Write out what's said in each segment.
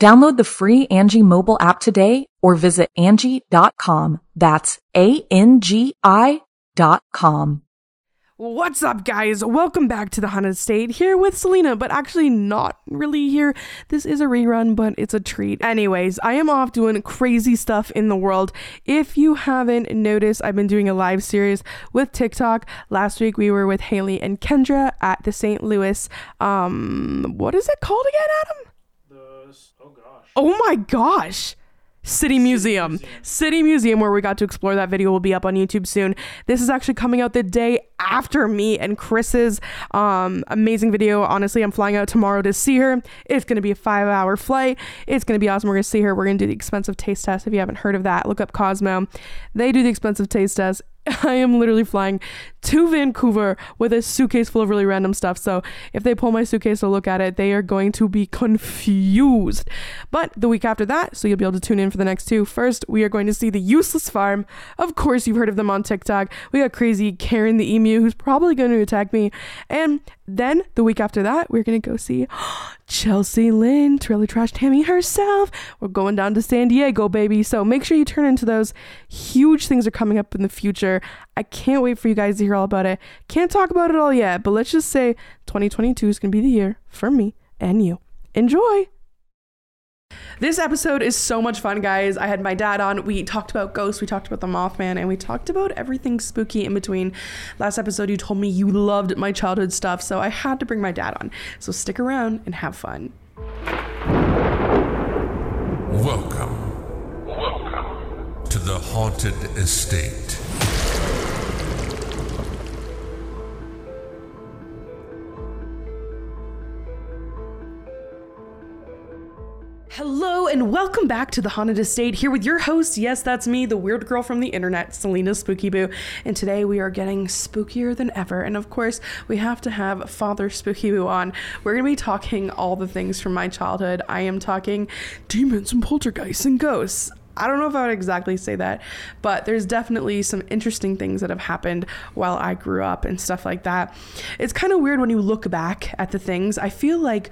Download the free Angie mobile app today or visit Angie.com. That's A-N-G-I dot com. What's up, guys? Welcome back to the Haunted Estate here with Selena, but actually not really here. This is a rerun, but it's a treat. Anyways, I am off doing crazy stuff in the world. If you haven't noticed, I've been doing a live series with TikTok. Last week we were with Haley and Kendra at the St. Louis, um, what is it called again, Adam? Oh my gosh. City Museum. City Museum, where we got to explore that video, will be up on YouTube soon. This is actually coming out the day after me and Chris's um, amazing video. Honestly, I'm flying out tomorrow to see her. It's going to be a five hour flight. It's going to be awesome. We're going to see her. We're going to do the expensive taste test. If you haven't heard of that, look up Cosmo. They do the expensive taste test. I am literally flying to Vancouver with a suitcase full of really random stuff. So if they pull my suitcase to look at it, they are going to be confused. But the week after that, so you'll be able to tune in for the next two. First, we are going to see the Useless Farm. Of course, you've heard of them on TikTok. We got crazy Karen the Emu, who's probably going to attack me. And then the week after that, we're to go see Chelsea Lynn, Trailer Trash Tammy herself. We're going down to San Diego, baby. So make sure you turn into those. Huge things are coming up in the future. I can't wait for you guys to hear all about it. Can't talk about it all yet, but let's just say 2022 is to be the year for me and you. Enjoy! This episode is so much fun, guys. I had my dad on. We talked about ghosts, we talked about the Mothman, and we talked about everything spooky in between. Last episode, you told me you loved my childhood stuff, so I had to bring my dad on. So stick around and have fun. Welcome. Welcome to the Haunted Estate. Hello and welcome back to the Haunted Estate here with your host. Yes, that's me, the weird girl from the internet, Selena Spooky Boo. And today we are getting spookier than ever. And of course, we have to have Father Spooky Boo on. We're going to be talking all the things from my childhood. I am talking demons and poltergeists and ghosts. I don't know if I would exactly say that, but there's definitely some interesting things that have happened while I grew up and stuff like that. It's kind of weird when you look back at the things. I feel like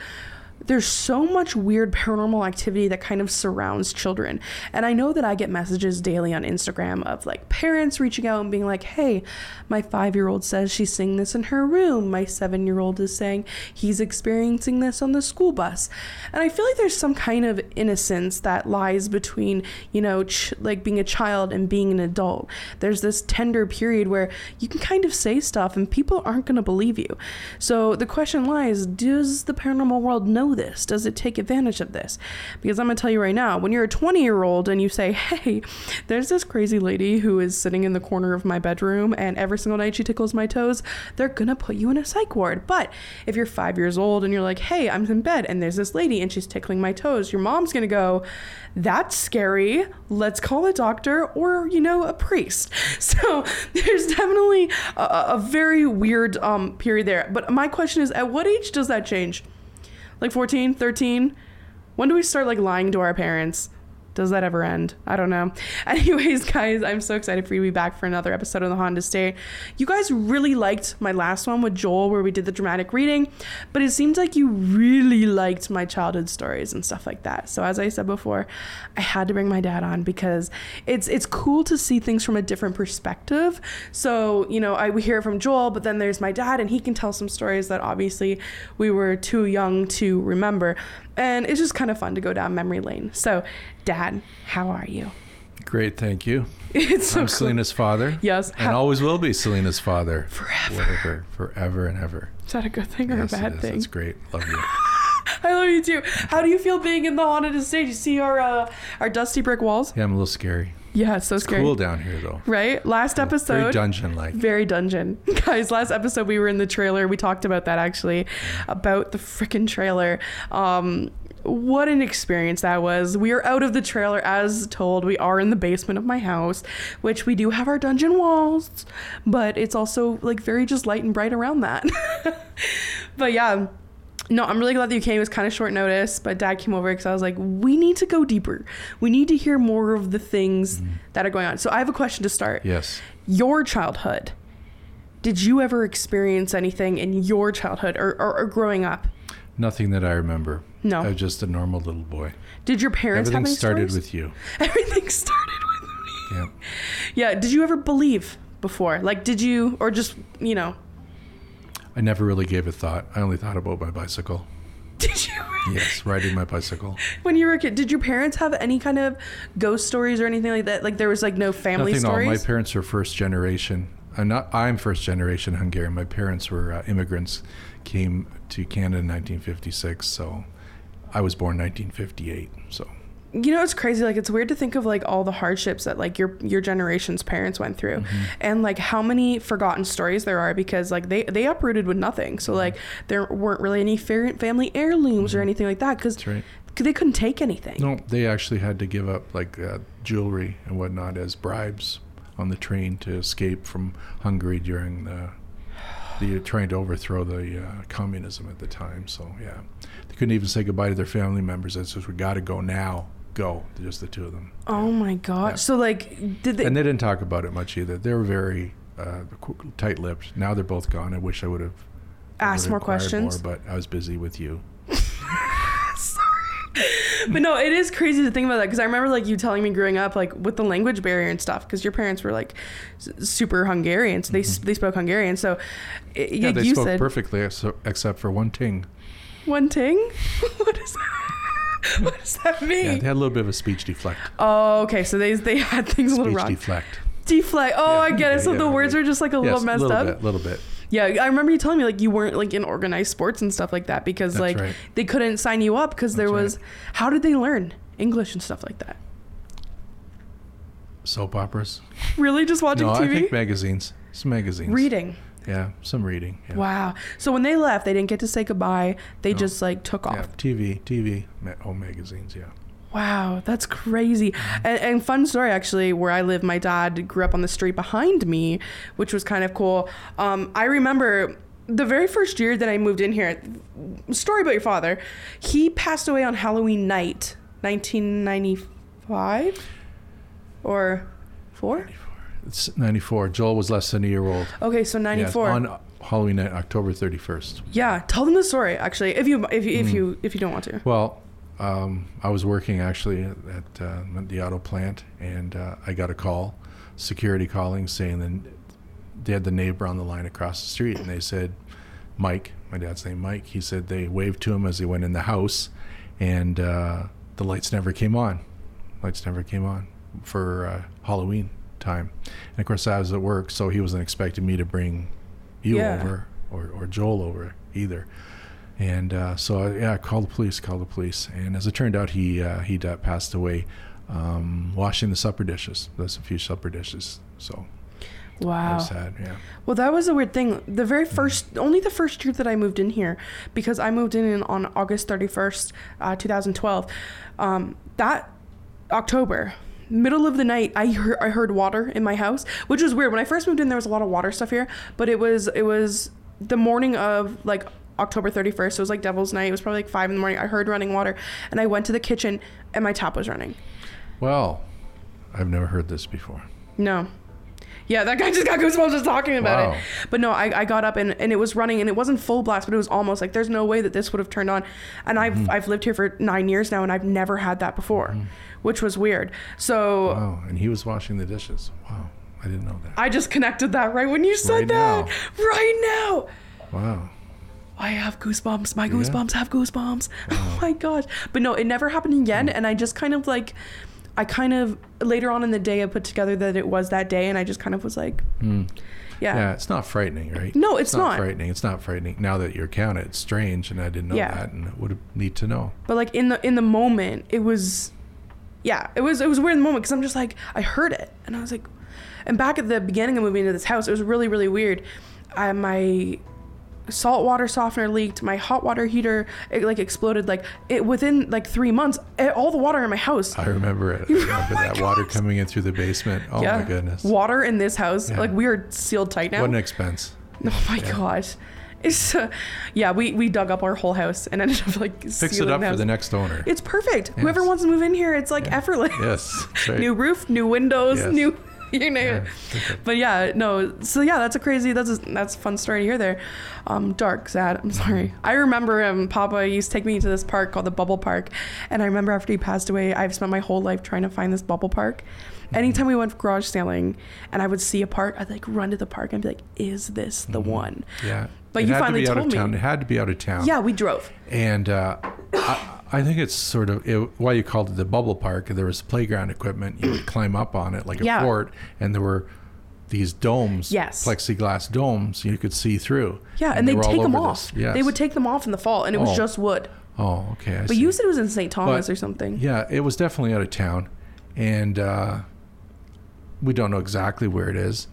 there's so much weird paranormal activity that kind of surrounds children. And I know that I get messages daily on Instagram of like parents reaching out and being like, hey, my five year old says she's seeing this in her room. My seven year old is saying he's experiencing this on the school bus. And I feel like there's some kind of innocence that lies between, you know, ch- like being a child and being an adult. There's this tender period where you can kind of say stuff and people aren't going to believe you. So the question lies does the paranormal world know this? Does it take advantage of this? Because I'm going to tell you right now, when you're a 20 year old and you say, hey, there's this crazy lady who is sitting in the corner of my bedroom and every single night she tickles my toes, they're going to put you in a psych ward. But if you're five years old and you're like, hey, I'm in bed and there's this lady and she's tickling my toes, your mom's going to go, that's scary. Let's call a doctor or, you know, a priest. So there's definitely a, a very weird um, period there. But my question is, at what age does that change? Like 14, 13? When do we start like lying to our parents? Does that ever end? I don't know. Anyways, guys, I'm so excited for you to be back for another episode of the Haunted Estate. You guys really liked my last one with Joel where we did the dramatic reading, but it seems like you really liked my childhood stories and stuff like that. So as I said before, I had to bring my dad on because it's it's cool to see things from a different perspective. So, you know, I we hear from Joel, but then there's my dad and he can tell some stories that obviously we were too young to remember. And it's just kind of fun to go down memory lane. So, Dad, how are you? Great, thank you. It's so I'm cool. Selena's father. Yes. And always will be Selena's father. Forever. Forever, forever and ever. Is that a good thing or yes, a bad it is. thing? That's great. Love you. I love you too. How do you feel being in the haunted estate? You see our uh, our dusty brick walls? Yeah, I'm a little scary. Yeah, it's so It's scary. cool down here, though. Right? Last episode. Very dungeon-like. Very dungeon. Guys, last episode we were in the trailer. We talked about that actually, about the freaking trailer. Um, what an experience that was. We are out of the trailer as told. We are in the basement of my house, which we do have our dungeon walls, but it's also like very just light and bright around that. but yeah. No, I'm really glad that you came. It was kind of short notice, but dad came over because I was like, we need to go deeper. We need to hear more of the things mm-hmm. that are going on. So I have a question to start Yes. your childhood did you ever experience anything in your childhood or, or, or growing up Nothing that I remember. No. I was just a normal little boy. did your parents Everything started stories? with you. everything started with me Yeah. yeah did you ever believe before like did you or just you know I never really gave it thought. I only thought about my bicycle. did you Yes, riding my bicycle. when you were a kid did your parents have any kind of ghost stories or anything like that like there was like no family Nothing. No, my parents are first generation. I'm not. I'm first generation Hungarian. My parents were uh, immigrants, came to Canada in 1956. So, I was born 1958. So, you know it's crazy like it's weird to think of like all the hardships that like your your generation's parents went through Mm-hmm. and like how many forgotten stories there are because like they they uprooted with nothing Mm-hmm. so like there weren't really any family heirlooms or anything like that because right. they couldn't take anything No, they actually had to give up like uh, jewelry and whatnot as bribes on the train to escape from Hungary during the the trying to overthrow the uh, communism at the time. So yeah, they couldn't even say goodbye to their family members. They said, "We got to go now." Go, just the two of them. oh my god Yeah. so like did they and they didn't talk about it much either. They were very uh, tight-lipped. Now they're both gone. I wish I would have asked more questions more, but I was busy with you. Sorry. But no it is crazy to think about that because i remember like you telling me growing up like with the language barrier and stuff because your parents were like s- super hungarian so they, s they spoke hungarian so i- Mm-hmm. Yeah, like they you spoke said perfectly, ex- except for one ting. one ting what is that what does that mean Yeah, they had a little bit of a speech deflect. Oh, okay. So they they had things a little Speech wrong. deflect. Deflect. Oh, I get it. So Yeah, the yeah, words were just like a little messed little up. A little bit. Yeah, I remember you telling me like you weren't like in organized sports and stuff like that because That's like right. they couldn't sign you up because there was. How did they learn English and stuff like that? Soap operas. Really, just watching No, I TV, think magazines. Some magazines. reading. Yeah, some reading. Yeah. Wow. So when they left, they didn't get to say goodbye. They No. just like took off. Yeah, TV, TV, oh, magazines. Yeah. Wow, that's crazy. And, and fun story actually, where I live, my dad grew up on the street behind me, which was kind of cool. Um, I remember the very first year that I moved in here. Story about your father. He passed away on Halloween night, 1995, or four. It's 94. Joel was less than a year old. Okay, so Yes, 94. on Halloween night, October 31st. yeah, tell them the story actually, if you if you Hmm. if you if you don't want to. Well, um, I was working actually at, at uh, the auto plant, and uh, I got a call, security calling, saying that they had the neighbor on the line across the street, and they said, Mike, my dad's name Mike. He said they waved to him as he went in the house, and uh, the lights never came on. Lights never came on for uh, Halloween time, and of course I was at work, so he wasn't expecting me to bring you Yeah. over or, or Joel over either. And uh, so, uh, yeah, call the police, call the police. And as it turned out, he uh, he passed away um, washing the supper dishes. There's a few supper dishes. So Wow. sad. Yeah. Well, that was a weird thing. The very first, only the first year that I moved in here, because I moved in in- on August 31st, uh, 2012. Um, that October, middle of the night, I heard, I heard water in my house, which was weird. When I first moved in, there was a lot of water stuff here, but it was, it was the morning of like October 31st. So it was like Devil's Night. It was probably like five in the morning. I heard running water and I went to the kitchen and my tap was running. Well, I've never heard this before. No. Yeah, that guy just got goosebumps just talking about Wow. it. But no, I, I got up and, and it was running and it wasn't full blast, but it was almost like there's no way that this would have turned on. And I've Mm-hmm. I've lived here for nine years now and I've never had that before, which was weird. So Wow. And he was washing the dishes. Wow. I didn't know that. I just connected that right when you said Right that. now. Right now. Wow. I have goosebumps. My goosebumps have goosebumps. Oh my gosh. But no, it never happened again. Mm. And I just kind of like, I kind of later on in the day, I put together that it was that day. And I just kind of was like, hmm. yeah. Yeah, it's not frightening, right? No, it's not. frightening. It's not frightening. Now that you're it, it's strange, and I didn't know Yeah. that, and would need to know. But like in the in the moment, it was, yeah, it was it was weird in the moment because I'm just like I heard it and I was like, and back at the beginning of moving into this house, it was really really weird. I, my salt water softener leaked. My hot water heater it like exploded. Like it within like three months, it, all the water in my house. I remember it. I remember that water coming in through the basement. Oh my goodness. Water in this house, Yeah. like we are sealed tight now. What an expense. oh my gosh. It's uh, yeah, we we dug up our whole house and ended up like Fix it up for the next owner. It's perfect. Whoever wants to move in here, it's like effortless. yes. right. new roof, new windows, Yes. new you know. Yeah. But yeah, no. So yeah, that's a crazy. That's a, that's a fun story to hear there. Um, dark, sad. I'm sorry. I remember um, Papa used to take me to this park called the Bubble Park, and I remember after he passed away, I've spent my whole life trying to find this Bubble Park. Anytime we went garage sailing, and I would see a park, I'd like run to the park and be like, "Is this the one?" Yeah. But it you had finally to be out told of me. town. It had to be out of town. Yeah, we drove. And uh, I, I think it's sort of it, why you called it the bubble park. There was playground equipment. You would climb up on it like a Yeah. fort, and there were these domes, Yes. plexiglass domes you could see through. Yeah, and, they they'd take them off. Yes. They would take them off in the fall, and it was Oh. just wood. Oh, okay. I But see. you said it was in St. Thomas But, or something. Yeah, it was definitely out of town, and uh, we don't know exactly where it is.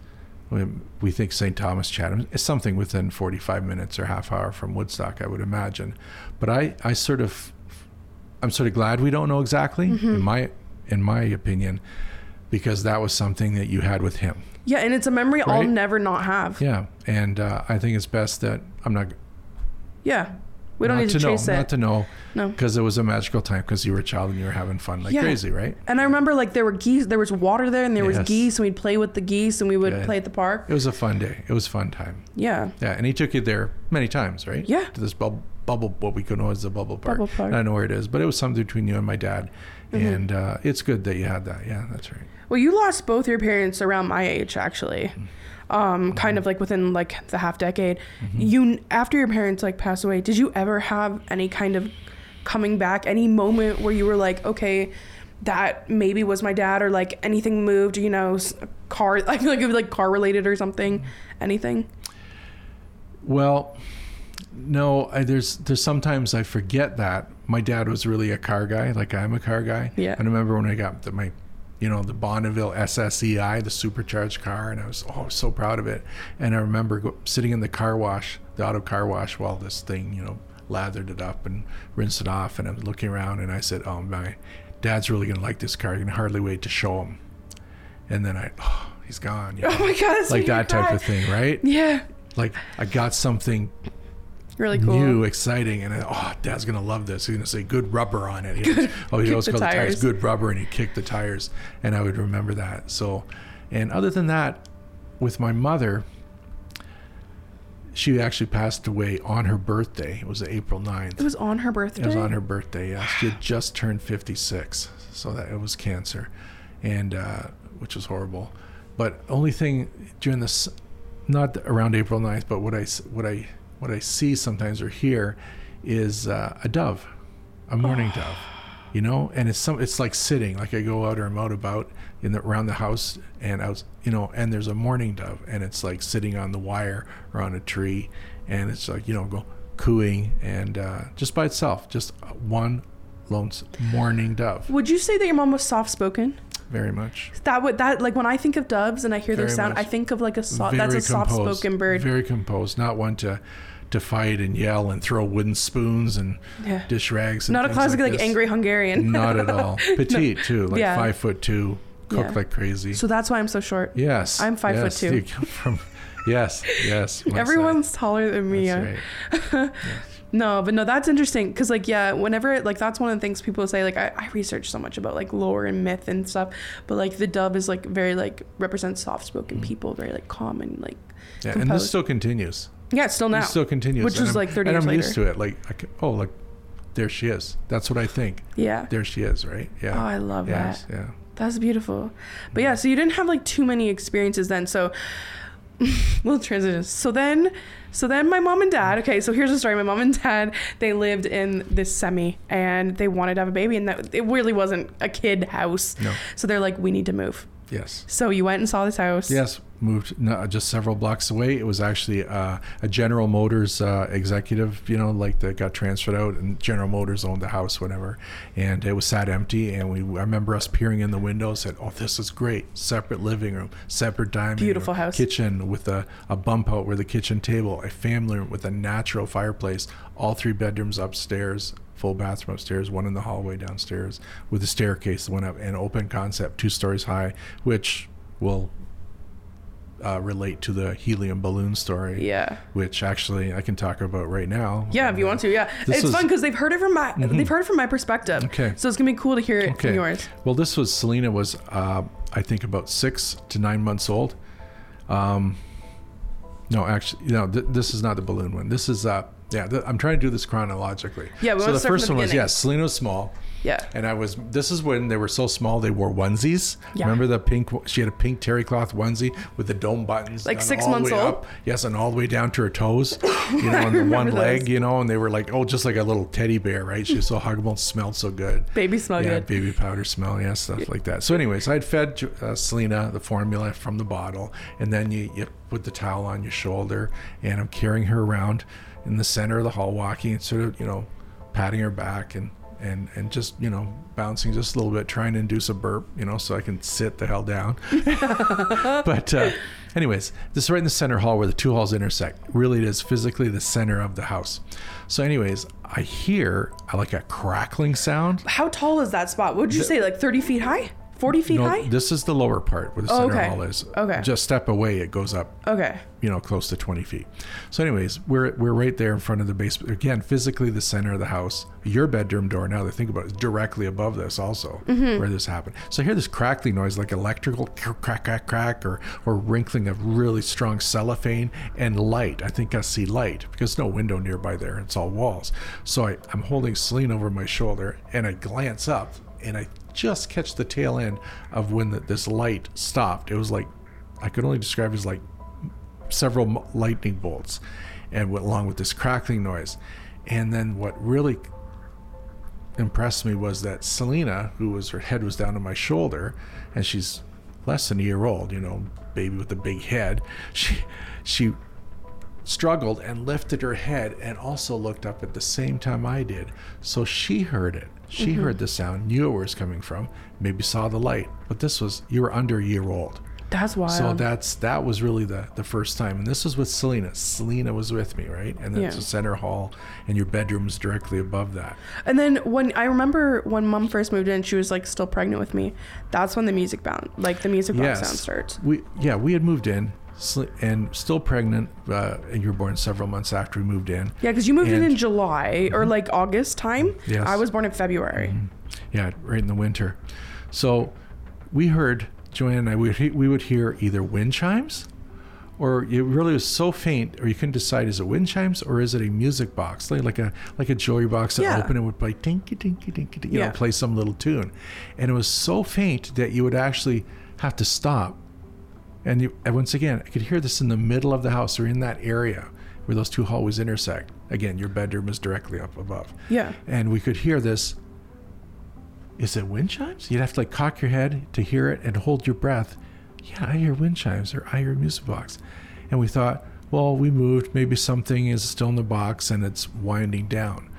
We, we think St. Thomas Chatham is something within 45 minutes or half hour from Woodstock, I would imagine. But I, I sort of, I'm sort of glad we don't know exactly, Mm-hmm. in my, in my opinion, because that was something that you had with him. Yeah, and it's a memory I'll never not have. Yeah, and uh, I think it's best that I'm not. Yeah. We don't need to, know, chase it. Not to know, No. because it was a magical time because you were a child and you were having fun like Yeah. crazy, right? And I remember like there were geese, there was water there, and there was geese, and we'd play with the geese, and we would Good. play at the park. It was a fun day. It was a fun time. Yeah. Yeah, and he took you there many times, right? Yeah. To this bubble, bubble what we could know as the bubble park. Bubble park. I don't know where it is, but it was something between you and my dad, Mm-hmm. and uh, it's good that you had that. Yeah, that's right. Well, you lost both your parents around my age, actually. Mm-hmm. Um, kind of like within like the half decade. You after your parents like passed away, did you ever have any kind of coming back, any moment where you were like, okay, that maybe was my dad, or like anything moved, you know, car, I feel like it was like car related or something, anything. Well, no, I, there's there's sometimes I forget that my dad was really a car guy, like I'm a car guy. Yeah. I remember when I got the, my, you know, the Bonneville SSEI, the supercharged car, and I was oh so proud of it. And I remember go, sitting in the car wash, the auto car wash, while this thing, you know, lathered it up and rinsed it off, and I was looking around, and I said, oh my, dad's really gonna like this car. I can hardly wait to show him. And then I, oh, he's gone. you Oh my god, like that type cry. of thing, right? Yeah, Like I got something really cool. new, exciting, and oh, Dad's gonna love this. He's gonna say good rubber on it. He goes, oh, he always called the tires tires. good rubber, and he kicked the tires, and I would remember that. So, and other than that, with my mother, she actually passed away on her birthday. It was April 9th. It was on her birthday. It was on her birthday. Yeah, she had just turned 56, so that it was cancer, and uh, which was horrible. But only thing during this, not around April 9th, but what I what I what I see sometimes or hear is uh, a dove, a mourning dove, you know, and it's some it's like sitting, like I go out or I'm out about in the around the house and I was you know, and there's a mourning dove and it's like sitting on the wire or on a tree, and it's like you know go cooing and uh, just by itself, just one lone mourning dove, Would you say that your mom was soft spoken? very much. That would that like when I think of doves and I hear their sound, much. I think of like a soft. Very that's a soft spoken bird. Very composed, not one to to fight and yell and throw wooden spoons and Yeah. dish rags. And Not a classic like, this. angry Hungarian. Not at all. Petite too, like Yeah. five foot two, cooked Yeah. like crazy. so that's why I'm so short. yes, I'm five foot two. You come from, yes, yes. my side. Everyone's taller than me. That's right. No, but no, that's interesting because, like, yeah, whenever, like, that's one of the things people say. Like, I, I research so much about, like, lore and myth and stuff, but, like, the dove is, like, very, like, represents soft spoken people, very, like, calm and, like, Mm. Yeah, and this still continues. Yeah, it's still now. It still continues. Which and was, I'm- like, 30 and I'm later. used to it. Like, I can, oh, like, there she is. That's what I think. yeah. There she is, right? Yeah. Oh, I love yes, that. Yeah. That's beautiful. But yeah, so you didn't have like too many experiences then. So we'll transition. So then, so then my mom and dad. Okay, so here's the story. My mom and dad they lived in this semi and they wanted to have a baby, and that it really wasn't a kid house. No. So they're like, we need to move. Yes. So you went and saw this house. Yes, moved no, just several blocks away. It was actually uh, a General Motors uh, executive, you know, like that got transferred out, and General Motors owned the house, whatever. And it was sat empty, and we I remember us peering in the window, said, "Oh, this is great! Separate living room, separate dining Beautiful room, house. kitchen with a, a bump out where the kitchen table, a family room with a natural fireplace, all three bedrooms upstairs." Full bathroom upstairs, one in the hallway downstairs, with a staircase that went up, and open concept, two stories high, which will uh, relate to the helium balloon story. Yeah. Which actually I can talk about right now. Yeah, if you want to, yeah. This it's was- fun because they've heard it from my they've heard it from my perspective. Okay. So it's gonna be cool to hear it from yours. Well, this was Selena was uh, I think about six to nine months old. Um, no, actually, no. Th- this is not the balloon one. This is uh, yeah. Th- I'm trying to do this chronologically. Yeah, we so the first the one was yeah. Selena was small. Yeah. And I was. This is when they were so small they wore onesies. Yeah. Remember the pink? She had a pink terry cloth onesie with the dome buttons. Like six all the months way old? Up. Yes, and all the way down to her toes. You know, on the one leg. those. You know, and they were like, oh, just like a little teddy bear, right? She was so huggable and smelled so good. Baby smell yeah, good. baby powder smell, yeah, stuff like that. So, anyways, I'd fed uh, Selena the formula from the bottle, and then you, you put the towel on your shoulder, and I'm carrying her around in the center of the hall, walking and sort of, you know, patting her back and and and just you know bouncing just a little bit, trying to induce a burp, you know, so I can sit the hell down. but uh, anyways, this is right in the center hall where the two halls intersect. Really, it is physically the center of the house. So, anyways, I hear uh, like a crackling sound. How tall is that spot? What would you say? Like thirty feet high? Forty feet No, high? this is the lower part where the Oh, center okay. hall is. Okay. Just step away, it goes up, okay. you know, close to 20 feet. So, anyways, we're we're right there in front of the basement. Again, physically the center of the house. Your bedroom door, now that I think about it, is directly above this also, Mm-hmm. where this happened. So I hear this crackling noise, like electrical crack, crack, crack, or or wrinkling of really strong cellophane and light. I think I see light because no window nearby there. It's all walls. So I, I'm holding Celine over my shoulder, and I glance up, and I just catch the tail end of when the, this light stopped. It was like I could only describe it as like several lightning bolts, and went along with this crackling noise. And then what really impressed me was that Selena, who was her head was down on my shoulder, and she's less than a year old, you know, baby with a big head. She she struggled and lifted her head and also looked up at the same time I did. So she heard it. She Mm-hmm. heard the sound, knew where it was coming from, maybe saw the light. But this was you were under a year old. That's why. So that's that was really the the first time, and this was with Selena. Selena was with me, right? And then it's Yeah. a center hall, and your bedroom's directly above that. and then when I remember when mom first moved in, she was like still pregnant with me. That's when the music bound, like the music box sound starts. We yeah we had moved in, and still pregnant. Uh, and you were born several months after we moved in. Yeah, because you moved in And- in July or like August time. Yes. I was born in February. Yeah, right in the winter. So we heard Joanne and I. We he- we would hear either wind chimes, or it really was so faint, or you couldn't decide is it wind chimes or is it a music box, like, like a like a jewelry box that Yeah. opened and would play tinky tinky tinky, you Yeah. know, play some little tune, and it was so faint that you would actually have to stop. And, you, and once again, I could hear this in the middle of the house or in that area where those two hallways intersect. Again, your bedroom is directly up above. Yeah. And we could hear this is it wind chimes? You'd have to like cock your head to hear it and hold your breath. Yeah, I hear wind chimes or I hear a music box. And we thought, well, we moved. Maybe something is still in the box and it's winding down.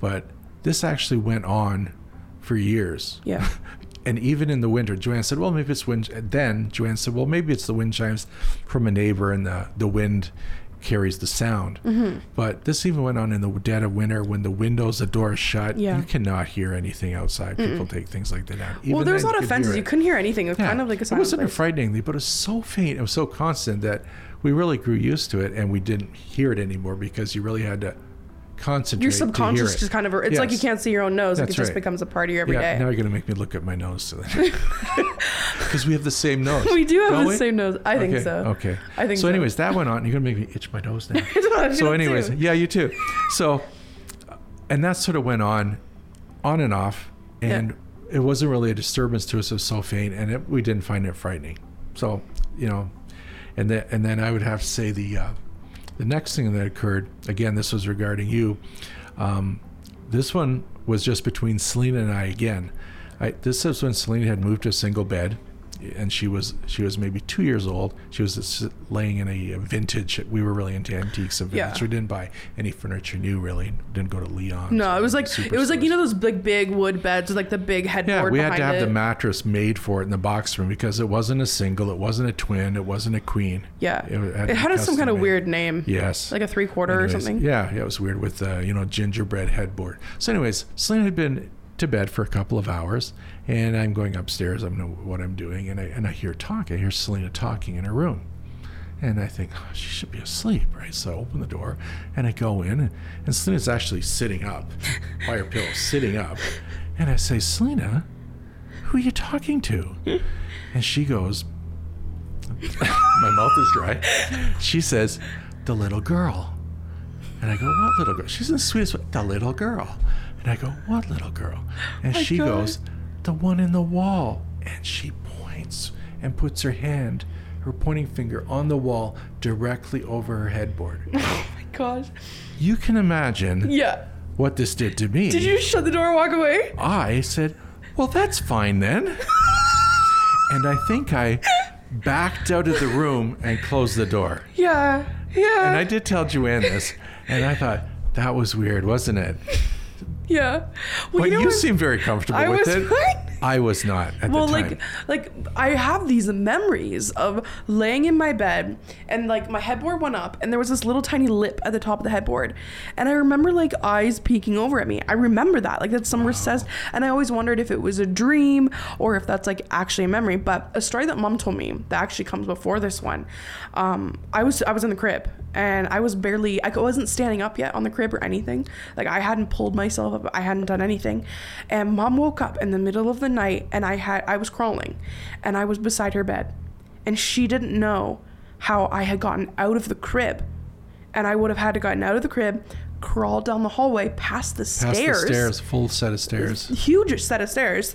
But this actually went on for years. Yeah. And even in the winter, Joanne said, well, maybe it's wind. and Then Joanne said, well, maybe it's the wind chimes from a neighbor and the, the wind carries the sound. Mm-hmm. But this even went on in the dead of winter when the windows, the doors shut. Yeah. You cannot hear anything outside. People take things like that out. well, Even there was a lot of fences. You couldn't hear anything. It was Yeah. kind of like a It wasn't place. frightening thing, but it was so faint. It was so constant that we really grew used to it, and we didn't hear it anymore because you really had to concentrate. Your subconscious just kind of it's like you can't see your own nose. like That's it just right. becomes a part of you every day. yeah, now you're gonna make me look at my nose because we have the same nose. we do have the we? same nose. I think so. Okay. I think so. so. Anyways, that went on. You're gonna make me itch my nose now. So, anyways, too. yeah, you too. So, and that sort of went on, on and off, and it wasn't really a disturbance to us. It was so faint, and it, we didn't find it frightening. So, you know, and then and then I would have to say the uh, the next thing that occurred. Again, this was regarding you. Um, this one was just between Selena and I again. I, this is when Selena had moved to a single bed, and she was she was maybe two years old. She was laying in a vintage. We were really into antiques and vintage. Yeah. We didn't buy any furniture new. Really, didn't go to Leon. No, it was like it was like you know those big big wood beds with like the big headboard Yeah, we had to have it. the mattress made for it in the box room because it wasn't a single, it wasn't a twin, it wasn't a queen. yeah, It it, had to had some kind of weird name. Yes. like a three quarter or something. Yeah, yeah, it was weird with uh, you know gingerbread headboard. So, anyways, Selena had been to bed for a couple of hours, and I'm going upstairs. I know what I'm doing, and I and I hear talk. I hear Selena talking in her room, and I think oh, she should be asleep, right? So I open the door, and I go in, and, and Selena's actually sitting up by her pillow, sitting up, and I say, Selena, who are you talking to? And she goes, my mouth is dry. She says, the little girl. And I go, what little girl? She's the sweetest. The little girl. And I go, what little girl? And my she God. goes, the one in the wall. And she points and puts her hand, her pointing finger on the wall directly over her headboard. Oh my gosh. you can imagine Yeah. what this did to me. Did you shut the door and walk away? I said, Well, that's fine then. and I think I backed out of the room and closed the door. Yeah. Yeah. And I did tell Joanne this, and I thought, That was weird, wasn't it? Yeah. Well, But you you, know what? seem very comfortable I with was it. I was not at well the time. like like i have these memories of laying in my bed and like my headboard went up and there was this little tiny lip at the top of the headboard and i remember like eyes peeking over at me i remember that like that's some recessed and i always wondered if it was a dream or if that's like actually a memory but a story that mom told me that actually comes before this one um i was i was in the crib and i was barely i wasn't standing up yet on the crib or anything like i hadn't pulled myself up i hadn't done anything and mom woke up in the middle of the night and i had i was crawling and i was beside her bed and she didn't know how i had gotten out of the crib and i would have had to gotten out of the crib crawl down the hallway past the Past stairs the stairs, full set of stairs. huge set of stairs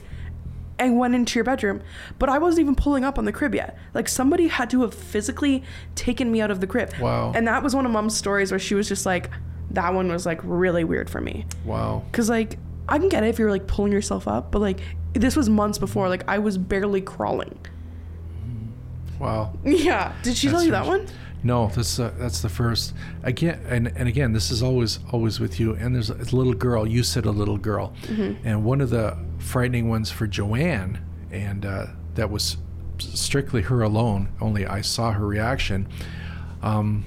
and went into your bedroom. But I wasn't even pulling up on the crib yet. Like somebody had to have physically taken me out of the crib. Wow. And that was one of mom's stories where she was just like, that one was like really weird for me. Wow. Cause like, I can get it if you're like pulling yourself up, but like, this was months before. Like, I was barely crawling. Wow. Yeah. Did she tell you that one? No, this uh, that's the first. Again, and, and again, this is always always with you. And there's a little girl. You said a little girl, and one of the frightening ones for Joanne, and uh, that was strictly her alone. Only I saw her reaction. Um,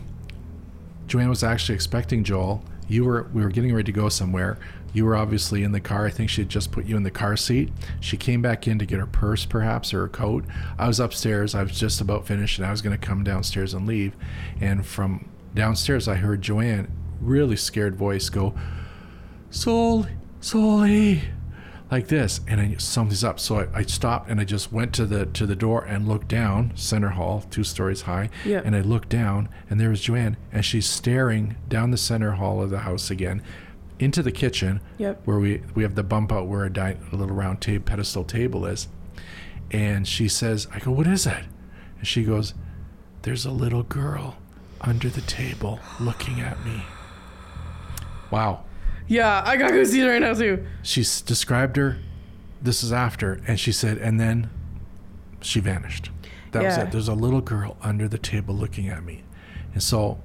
Joanne was actually expecting Joel. You were we were getting ready to go somewhere. You were obviously in the car. I think she had just put you in the car seat. She came back in to get her purse, perhaps, or her coat. I was upstairs. I was just about finished, and I was going to come downstairs and leave. And from downstairs, I heard Joanne, really scared voice, go, "Sol, Soli," like this, and I something's up. So I, I stopped and I just went to the to the door and looked down, center hall, two stories high. Yeah. And I looked down, and there was Joanne, and she's staring down the center hall of the house again, into the kitchen, Yep. where we we have the bump out where a, di- a little round table pedestal table is, and she says, "I go, what is it?" And she goes, "There's a little girl under the table looking at me." Wow. Yeah, I gotta go see it right now too. She's described her. This is after, and she said, and then she vanished. That was Yeah. it. There's a little girl under the table looking at me, and so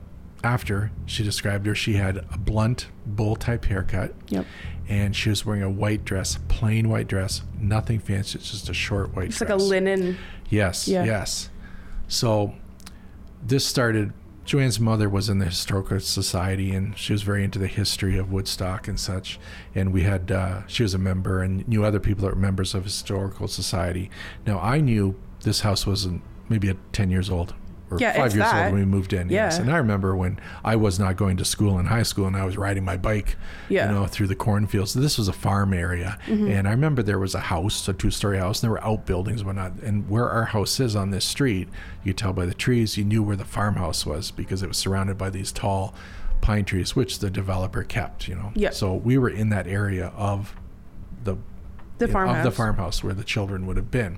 after she described her, she had a blunt bowl type haircut. Yep. And she was wearing a white dress, plain white dress, nothing fancy. It's just a short white dress. It's dress. like a linen. Yes, Yeah. yes. So this started. Joanne's mother was in the historical society, and she was very into the history of Woodstock and such. And we had uh, she was a member, and knew other people that were members of historical society. Now I knew this house wasn't maybe ten years old or Yeah, five years that. old when we moved in. Yes, and I remember when I was not going to school in high school and I was riding my bike, Yeah. Mm-hmm. you know, through the cornfields. This was a farm area, and I remember there was a house, a two-story house, and there were outbuildings and whatnot. And where our house is on this street, you could tell by the trees, you knew where the farmhouse was because it was surrounded by these tall pine trees, which the developer kept. You know, Yeah. So we were in that area of the The of the farmhouse where the children would have been.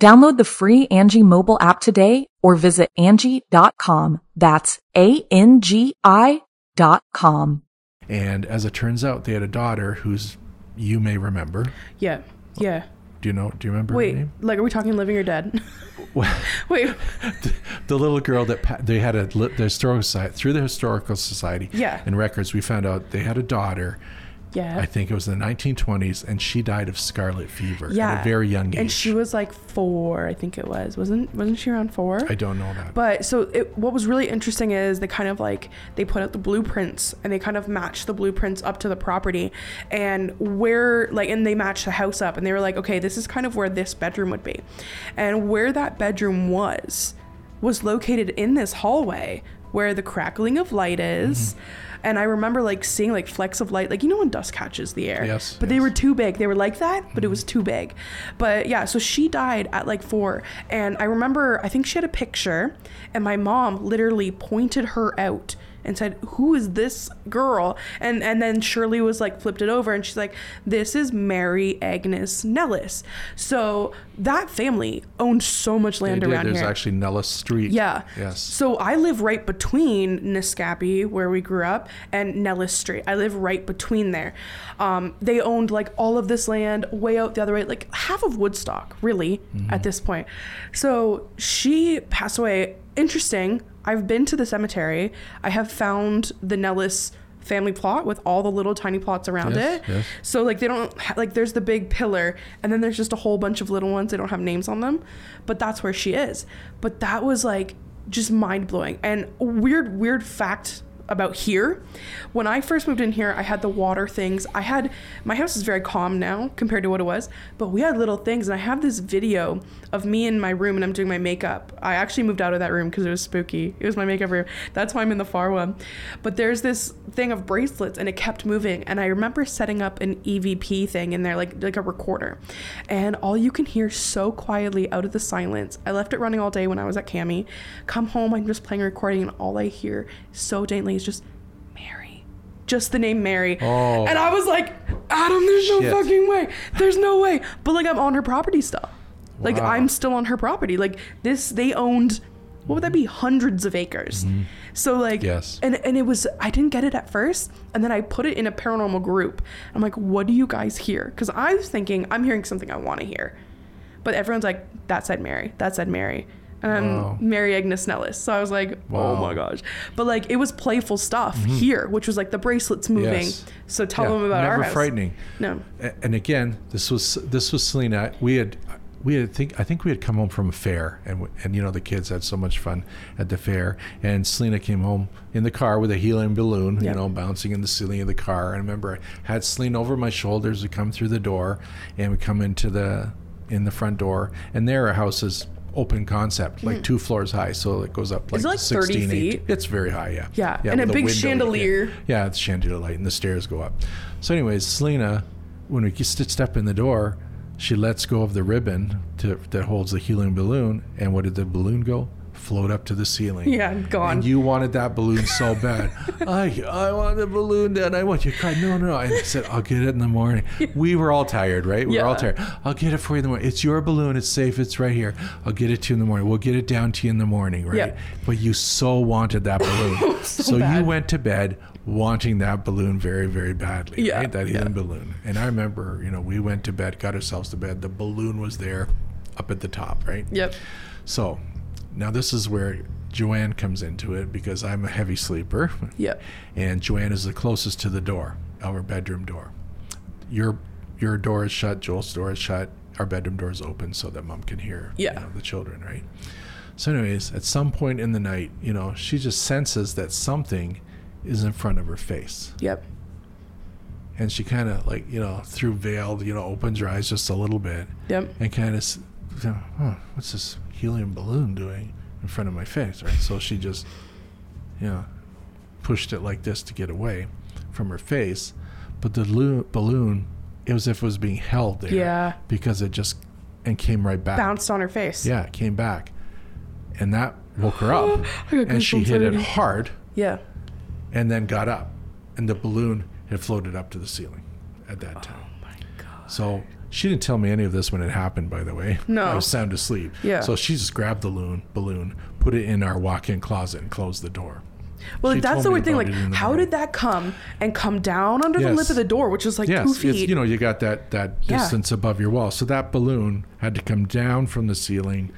Download the free Angie mobile app today or visit Angie.com. That's A-N-G-I dot com. And as it turns out, they had a daughter who's you may remember. yeah. Yeah. Do you know? Do you remember her Wait, name? like, are we talking living or dead? Wait. the little girl that they had a li- the historical society through the historical society Yeah. and records. We found out they had a daughter. Yeah. I think it was in the 1920s, and she died of scarlet fever yeah. at a very young age. And she was like four, I think it was. Wasn't wasn't she around four? I don't know that. But so it, what was really interesting is they kind of like they put out the blueprints and they kind of matched the blueprints up to the property and where like and they matched the house up and they were like okay this is kind of where this bedroom would be and where that bedroom was was located in this hallway where the crackling of light is mm-hmm. And I remember like seeing like flecks of light like you know when dust catches the air Yes, but they were too big. They were like that, but it mm-hmm. was too big. But yeah, so she died at like four. And I remember, I think she had a picture, and my mom literally pointed her out and said, Who is this girl? And and then Shirley was like flipped it over and she's like, This is Mary Agnes Nellis. So that family owned so much land around There's here. There's actually Nellis Street. Yeah. Yes. So I live right between Niscapi, where we grew up, and Nellis Street. I live right between there. Um, they owned like all of this land way out the other way, like half of Woodstock, really, at this point. So she passed away. Interesting. I've been to the cemetery. I have found the Nellis family plot with all the little tiny plots around Yes, it. yes. So like they don't ha- like there's the big pillar and then there's just a whole bunch of little ones they don't have names on them, but that's where she is. But that was like just mind blowing and weird weird fact about here. When I first moved in here, I had the water things. I had my house is very calm now compared to what it was, but we had little things and I have this video of me in my room and I'm doing my makeup. I actually moved out of that room because it was spooky. It was my makeup room. That's why I'm in the far one. But there's this thing of bracelets and it kept moving and I remember setting up an EVP thing in there like like a recorder. And all you can hear so quietly out of the silence. I left it running all day when I was at Cami. Come home, I'm just playing recording and all I hear so daintily is just Mary. Just the name Mary. Oh. And I was like, Adam, there's no Shit. fucking way. There's no way. But like I'm on her property still. Like Wow. I'm still on her property. Like this they owned what would that be? Hundreds of acres. Mm-hmm. So like Yes. and and it was I didn't get it at first and then I put it in a paranormal group. I'm like, "What do you guys hear?" Cuz I was thinking I'm hearing something I want to hear. But everyone's like, "That said Mary. That said Mary." And Wow. Mary Agnes Nellis. So I was like, "Oh my gosh." But like it was playful stuff mm-hmm. here, which was like the bracelets moving. Yes. So tell Yeah, them about never our house. frightening. No. And again, this was this was Selena. We had we had think I think we had come home from a fair, and and you know the kids had so much fun at the fair. And Selena came home in the car with a helium balloon, Yeah. you know, bouncing in the ceiling of the car. And I remember I had Selena over my shoulders. We come through the door, and we come into the in the front door, and there our house is open concept, like two floors high, so it goes up like, Hmm. it like 30 16, 18 feet? It's very high, yeah. Yeah, and a big window, chandelier. Yeah, it's chandelier light, and the stairs go up. So, anyways, Selena, when we st- step in the door, she lets go of the ribbon to, that holds the helium balloon, and what did the balloon go? Float up to the ceiling. Yeah, gone. And you wanted that balloon so bad. I I want the balloon, Dad. I want you. Cried, no, no. And I said, I'll get it in the morning. We were all tired, right? We were all tired. I'll get it for you in the morning. It's your balloon. It's safe. It's right here. I'll get it to you in the morning. We'll get it down to you in the morning, right? Yeah. But you so wanted that balloon. so you bad. went to bed wanting that balloon very, very badly, Yeah, right? That yeah. helium balloon. And I remember, you know, we went to bed, got ourselves to bed. The balloon was there up at the top, right? Yep. So now this is where Joanne comes into it because I'm a heavy sleeper. Yep. And Joanne is the closest to the door, our bedroom door. Your your door is shut, Joel's door is shut, our bedroom door is open so that mom can hear you know, the children, right? So anyways, at some point in the night, you know, she just senses that something is in front of her face. Yep. And she kind of like, you know, through veiled, you know, opens her eyes just a little bit Yep. and kind of, huh, what's this helium balloon doing in front of my face, right? So she just, you know, pushed it like this to get away from her face, but the lo- balloon, it was as if it was being held there, Yeah. because it just and came right back. Bounced on her face. Yeah, it came back, and that woke her up, and she hit it hard, Yeah. and then got up, and the balloon had floated up to the ceiling at that oh time. Oh my god. So she didn't tell me any of this when it happened, by the way. No. I was sound asleep. Yeah. So she just grabbed the balloon, balloon, put it in our walk-in closet, and closed the door. Well, like, that's the weird thing. Like, in how morning. did that come and come down under the lip of the door, which is like two feet? it's, you know, you got that that Yeah. distance above your wall. So that balloon had to come down from the ceiling,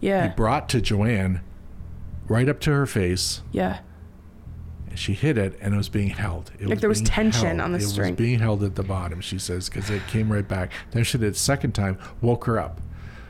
yeah. be brought to Joanne, right up to her face. Yeah. She hit it, and it was being held. It Like there was tension held. on the it string. was being held at the bottom. She says because it came right back. Then she did it second time, woke her up.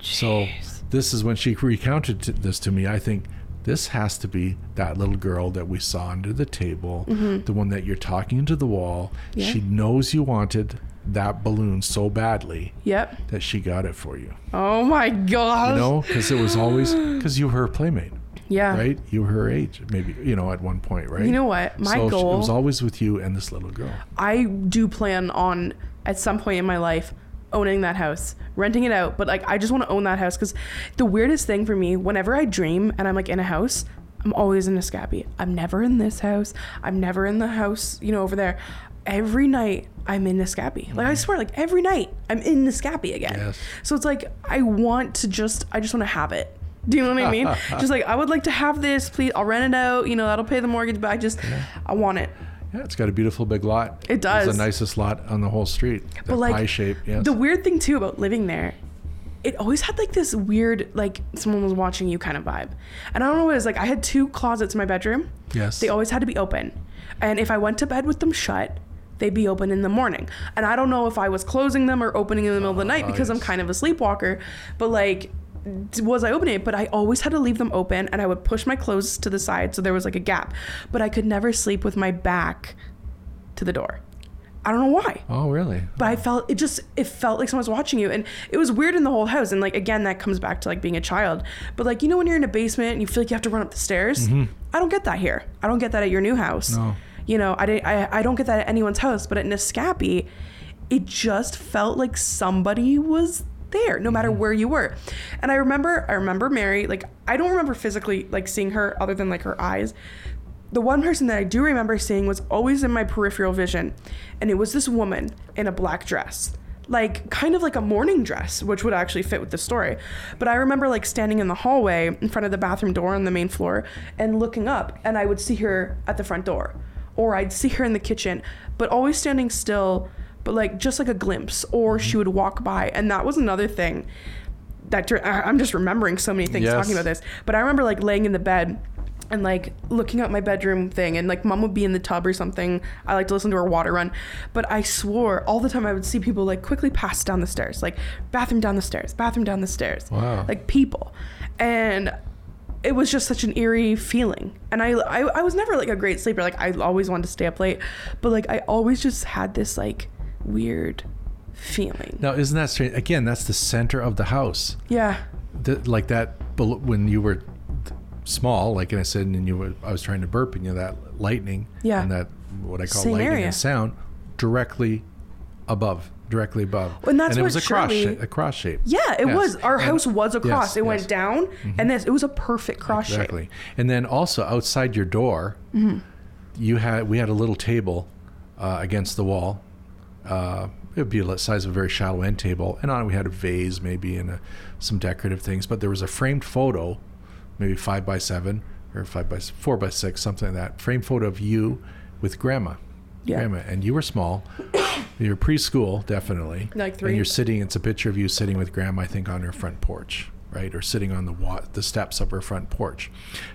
So this is when she recounted this to me. I think this has to be that little girl that we saw under the table, the one that you're talking into the wall. Mm-hmm. Yeah. She knows you wanted that balloon so badly Yep. that she got it for you. Oh my god. You know, because it was always because you were her playmate, Yeah. right? You were her age, maybe you know at one point, right? You know what? My so she- goal. it was always with you and this little girl. I do plan on at some point in my life owning that house, renting it out, but like I just want to own that house cuz the weirdest thing for me whenever I dream and I'm like in a house, I'm always in a scabby. I'm never in this house. I'm never in the house, you know, over there. Every night I'm in the scabby. Like I mm-hmm. swear like every night I'm in the scabby again. Yes. So it's like I want to just I just want to have it. Do you know what I mean? just like I would like to have this, please. I'll rent it out. You know, that'll pay the mortgage back. Just I want it. Yeah, it's got a beautiful big lot. It does. It's the nicest lot on the whole street. But like pie shape. Yes. the weird thing too about living there, it always had like this weird like someone was watching you kind of vibe. And I don't know what it is. Like I had two closets in my bedroom. yes. They always had to be open. And if I went to bed with them shut, they'd be open in the morning. And I don't know if I was closing them or opening in the middle of the night ah, because I'm kind of a sleepwalker. But like was I opening it? But I always had to leave them open and I would push my clothes to the side so there was like a gap. But I could never sleep with my back to the door. I don't know why oh, really? but I felt it just it felt like someone was watching you and it was weird in the whole house and like again that comes back to like being a child but like you know when you're in a basement and you feel like you have to run up the stairs I don't get that here I don't get that at your new house Mm-hmm. No. you know I, didn't, I I don't get that at anyone's house but at Nescapi it just felt like somebody was there no matter mm-hmm. where you were and I remember I remember Mary like I don't remember physically like seeing her other than like her eyes the one person that I do remember seeing was always in my peripheral vision, and it was this woman in a black dress. Like kind of like a mourning dress, which would actually fit with the story. But I remember like standing in the hallway in front of the bathroom door on the main floor and looking up, and I would see her at the front door, or I'd see her in the kitchen, but always standing still, but like just like a glimpse, or she mm-hmm. would walk by. And that was another thing that I'm just remembering so many things Yes. talking about this. But I remember like laying in the bed and like looking at my bedroom thing and like mom would be in the tub or something. I like to listen to her water run. But I swore all the time I would see people like quickly pass down the stairs, like bathroom down the stairs, bathroom down the stairs. Wow. Like people. And it was just such an eerie feeling. And I, I I was never like a great sleeper. Like I always wanted to stay up late. But like I always just had this like weird feeling. Now, isn't that strange? Again, that's the center of the house. Yeah. The, like that when you were small, like I said, and you were, I was trying to burp, and you know that lightning Yeah. and that what I call Same lightning area. and sound directly above directly above. And that's it what was a cross shape, a cross shape. Yeah, it Yes. was. Our And- house was a cross. yes, it went yes. down, and this it was a perfect cross Exactly. shape. Exactly. And then also outside your door, Mm-hmm. you had we had a little table uh, against the wall. Uh, it would be the size of a very shallow end table, and on it we had a vase, maybe, and a, some decorative things. But there was a framed photo, maybe five by seven or five by four by six, something like that. Framed photo of you with grandma. Yeah. Grandma, and you were small. you were preschool, definitely. Like three. And you're sitting. It's a picture of you sitting with grandma, I think, on her front porch, right, or sitting on the wa- the steps of her front porch.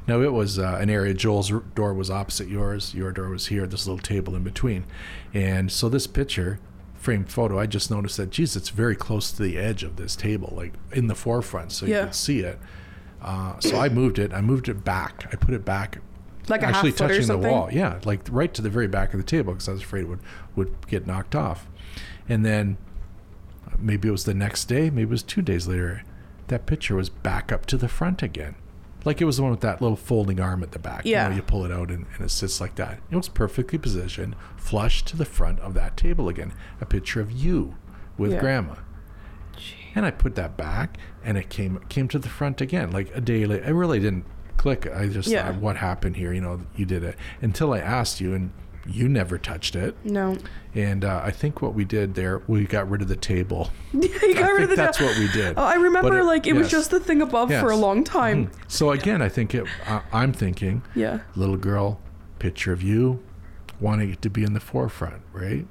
Now it was uh, an area. Joel's door was opposite yours. Your door was here. This little table in between, and so this picture, framed photo, I just noticed that. Geez, it's very close to the edge of this table, like in the forefront, so you Yeah. could see it. Uh, so I moved it. I moved it back. I put it back Like actually half foot or touching the wall. Yeah, like right to the very back of the table because I was afraid it would would get knocked off. And then uh, maybe it was the next day, maybe it was two days later. That picture was back up to the front again, like it was the one with that little folding arm at the back. you, Yeah. know, you pull it out and, and it sits like that. It was perfectly positioned, flush to the front of that table again. A picture of you with Yeah. grandma. And I put that back, and it came came to the front again, like a day later. I really didn't click. I just Yeah. thought, what happened here? You know, you did it until I asked you, and you never touched it. No, And uh, I think what we did there, we got rid of the table. you got I rid of the. that's what we did. Oh, I remember, it- like it was just the thing above for a long time. Mhm. So again, I think it. Uh, I'm thinking, Yeah. little girl, picture of you, wanting it to be in the forefront, right?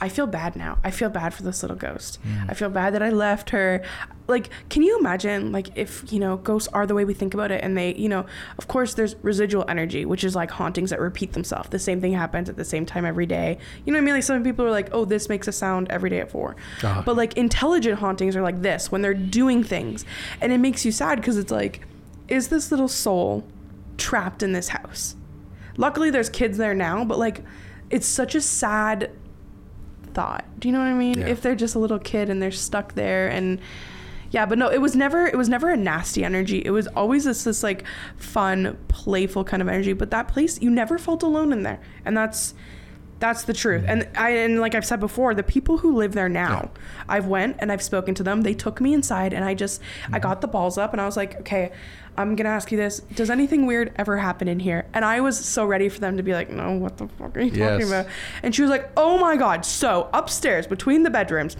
I feel bad now. I feel bad for this little ghost. Mm. I feel bad that I left her. Like, can you imagine, like, if, you know, ghosts are the way we think about it and they, you know, of course there's residual energy, which is like hauntings that repeat themselves. The same thing happens at the same time every day. You know what I mean? Like, some people are like, oh, this makes a sound every day at 4 Uh-huh. But, like, intelligent hauntings are like this when they're doing things. And it makes you sad because it's like, is this little soul trapped in this house? Luckily, there's kids there now, but, like, it's such a sad thought. Do you know what I mean? Yeah. If they're just a little kid and they're stuck there and yeah, but no, it was never it was never a nasty energy. It was always this this like fun, playful kind of energy. But that place, you never felt alone in there. And that's that's the truth. And I and like I've said before, the people who live there now, I've went and I've spoken to them. They took me inside and I just I mm-hmm. got the balls up and I was like, "Okay, I'm to ask you this. Does anything weird ever happen in here?" And I was so ready for them to be like, "No, what the fuck are you Yes. talking about?" And she was like, "Oh my god!" So upstairs between the bedrooms,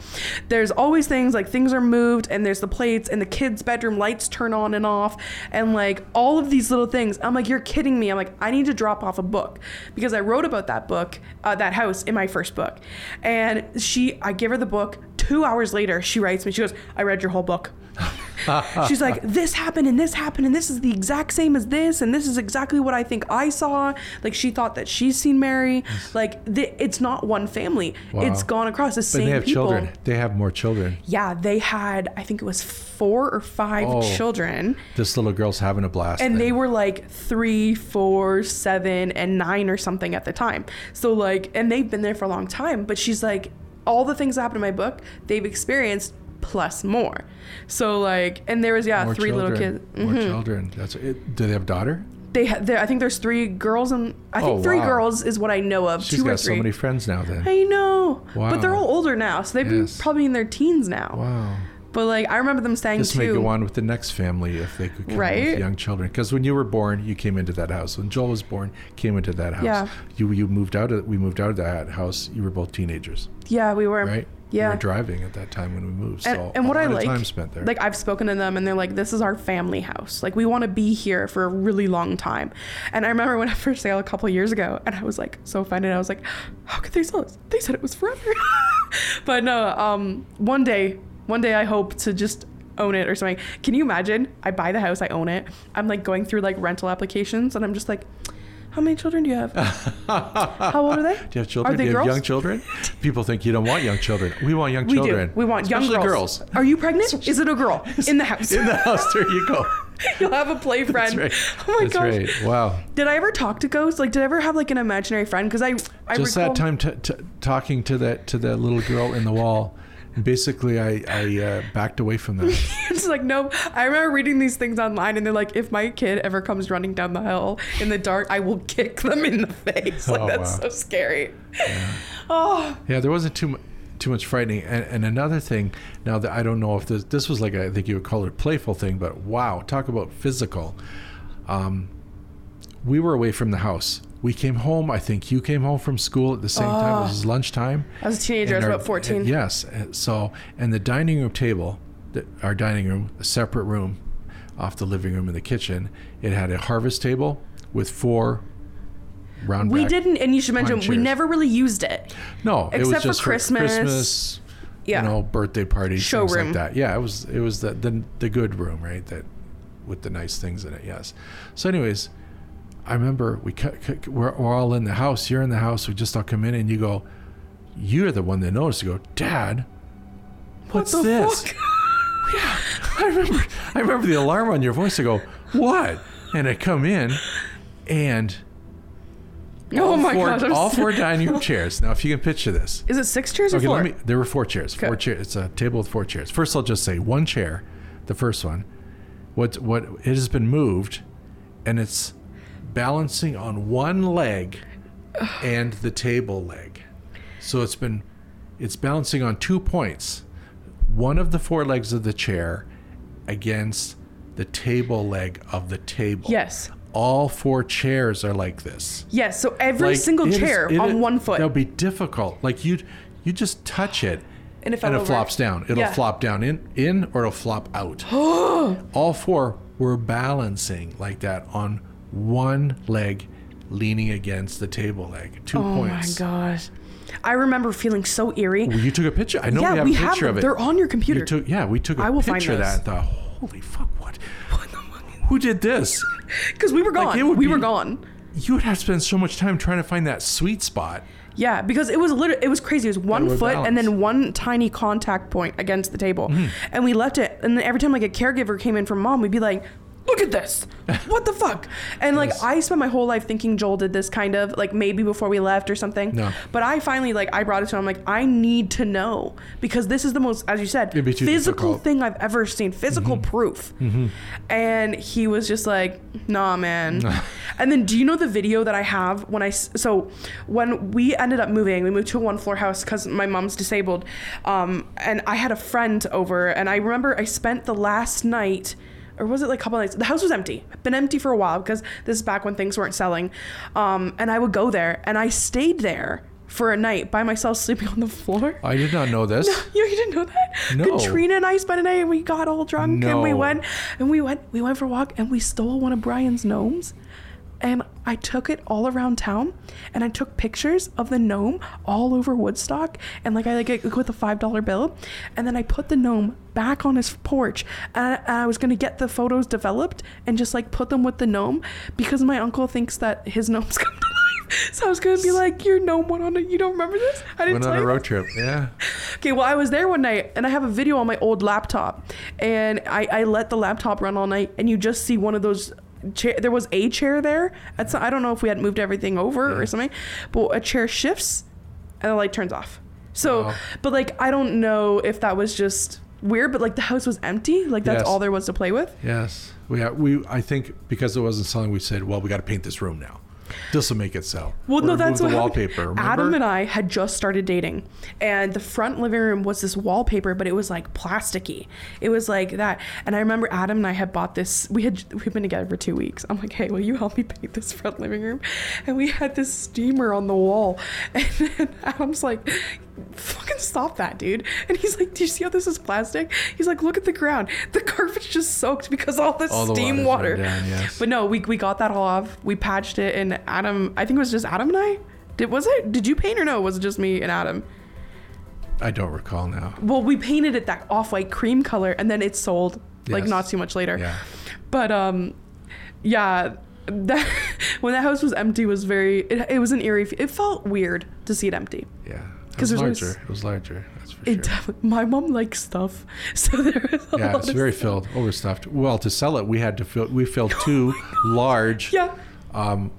there's always things like things are moved, and there's the plates, and the kids' bedroom lights turn on and off, and like all of these little things. I'm like, "You're kidding me!" I'm like, "I need to drop off a book because I wrote about that book, uh, that house in my first book." And she, I give her the book. Two hours later, she writes me. She goes, "I read your whole book." She's like, this happened and this happened and this is the exact same as this and this is exactly what I think I saw. Like she thought that she's seen Mary. Like th- it's not one family. Wow. It's gone across the But same they have people. children. They have more children. Yeah, they had I think it was four or five Oh. children, This little girl's having a blast. and then. they were like three, four, seven, and nine or something at the time. So like, and they've been there for a long time. But she's like, all the things that happened in my book, they've experienced plus more. So like, and there was yeah more three children. little kids. More Mhm. children. That's it. Do they have a daughter? They, ha- I think there's three girls and I think Oh, three wow. girls is what I know of. She's two or got three. so many friends now. Then. I know, but they're all older now, so they'd Yes. be probably in their teens now. Wow. But like, I remember them saying This too. may go on with the next family if they could come Right? with young children. Because when you were born, you came into that house. When Joel was born, came into that house. Yeah. You you moved out of we moved out of that house. You were both teenagers, Yeah, we were. right? Yeah. You were driving at that time when we moved. and, so and what a I like, time spent there. like I've spoken to them, and they're like, "This is our family house. Like we want to be here for a really long time." And I remember when I first sale a couple years ago, and I was like so offended. I was like, "How could they sell this? They said it was forever." but no, um, one day, one day I hope to just own it or something. Can you imagine? I buy the house, I own it. I'm like going through like rental applications, and I'm just like. How many children do you have? How old are they? do you have children? Are they do you have girls? young children? People think you don't want young children. We want young We children. do. We want young Especially girls. Are you pregnant? Is it a girl in the house? In the house, there you go. You'll have a play friend. That's right. Oh my That's gosh. right. Wow. Did I ever talk to ghosts? Like, did I ever have like an imaginary friend? Because I, I Just recall, that time t- t- talking to that to that little girl in the wall. Basically, I I uh, backed away from that. it's like no. I remember reading these things online, and they're like, if my kid ever comes running down the hill in the dark, I will kick them in the face. Like Oh, that's wow. so scary. Oh, Yeah, there wasn't too much. too much frightening. And, and another thing, now that I don't know if this this was like a, I think you would call it a playful thing, but wow, talk about physical. Um, we were away from the house. We came home. I think you came home from school at the same time. It oh. was lunchtime. I was a teenager. I was our- about 14. Yes. and So, and the dining room table, the, our dining room, a separate room off the living room and the kitchen, it had a harvest table with four round We didn't, and you should mention, we never really used it. No, except for Christmas. Christmas, Yeah. you know, birthday parties, things Showroom. like that. Yeah, it was it was the, the the good room, right? That with the nice things in it. Yes. So, anyways, I remember we cut, cut, we're, we're all in the house. You're in the house. We just all come in, and you go, you're the one that noticed. You go, Dad, what's the this? yeah, I remember. I remember the alarm on your voice. I go, what? And I come in, and Oh my four, god! I'm all four dining room chairs. Now, if you can picture this, Is it six chairs or Okay, four? let me. There were four chairs. Four Okay. chairs. It's a table with four chairs. First, I'll just say one chair, the first one. What what it has been moved, and it's balancing on one leg, and the table leg. So it's been, it's balancing on two points, one of the four legs of the chair, against the table leg of the table. Yes. All four chairs are like this Yes. So every like, single chair it on is- one foot. That'll be difficult. Like you, you just touch it, And it fell over. flops down. It'll Yeah. flop down in, in, or it'll flop out. All four were balancing like that on one leg, leaning against the table leg. Two oh points. Oh my gosh. I remember feeling so eerie. Well, you took a picture. I know Yeah, we have a have picture them. of it. They're on your computer. You took, yeah, we took a I will find picture of that. those. And thought, holy fuck, what? Who did this? Because we were gone. Like, we be- were gone. You would have to spend so much time trying to find that sweet spot. Yeah, because it was literally it was crazy. It was one foot and then one tiny contact point against the table, Mm-hmm. and we left it. And then every time like a caregiver came in from mom, we'd be like, "Look at this! What the fuck?" And like Yes. I spent my whole life thinking Joel did this kind of like maybe before we left or something. No. But I finally like I brought it to him. I'm like, I need to know because this is the most, as you said, It'd be too physical difficult. thing I've ever seen, physical proof. And he was just like, nah, man. and then, do you know the video that I have when I so when we ended up moving, we moved to a one floor house because my mom's disabled. Um, and I had a friend over, and I remember I spent the last night. Or was it like a couple nights? The house was empty. Been empty for a while because this is back when things weren't selling. Um, and I would go there, and I stayed there for a night by myself, sleeping on the floor. I did not know this. You, you didn't know that? No. Katrina and I spent a night and we got all drunk and we went and we went we went for a walk and we stole one of Brian's gnomes. And I took it all around town and I took pictures of the gnome all over Woodstock and like I like it with a five dollar bill and then I put the gnome back on his porch and I, and I was gonna get the photos developed and just like put them with the gnome because my uncle thinks that his gnomes come to life. So I was gonna be like, your gnome went on it. You don't remember this? I didn't Went on a road trip. Yeah. Okay, well, I was there one night and I have a video on my old laptop, and I, I let the laptop run all night, and you just see one of those. Chair, there was a chair there. At some, I don't know if we had moved everything over or something, but a chair shifts and the light turns off. So, Wow. but like, I don't know if that was just weird, but like the house was empty. Like, that's Yes. all there was to play with. Yes. We we I think because it wasn't selling, we said, well, we got to paint this room now. This will make it sell. Well, Or no, that's what the wallpaper. Remember? Adam and I had just started dating, and the front living room was this wallpaper, but it was like plasticky. It was like that. And I remember Adam and I had bought this. We had we've been together for two weeks. I'm like, hey, will you help me paint this front living room? And we had this steamer on the wall, and then Adam's like. Fucking stop that, dude. And he's like, Do you see how this is plastic? He's like, Look at the ground. The carpet's just soaked because all this All the steam water's water. down, yes. But no, we, we got that all off. We patched it, and Adam. I think it was just Adam and I. Did was it? Did you paint or no? Was it just me and Adam? I don't recall now. Well, we painted it that off white cream color, and then it sold like not too much later. Yeah. But um, yeah. That when that house was empty was very. It, it was an eerie. It felt weird to see it empty. Yeah. It 'Cause was larger. It was larger. That's for It sure. definitely, my mom likes stuff, so there was a Yeah, lot it's very stuff. filled, overstuffed. Well, to sell it, we had to fill. We filled two large, Yeah. um,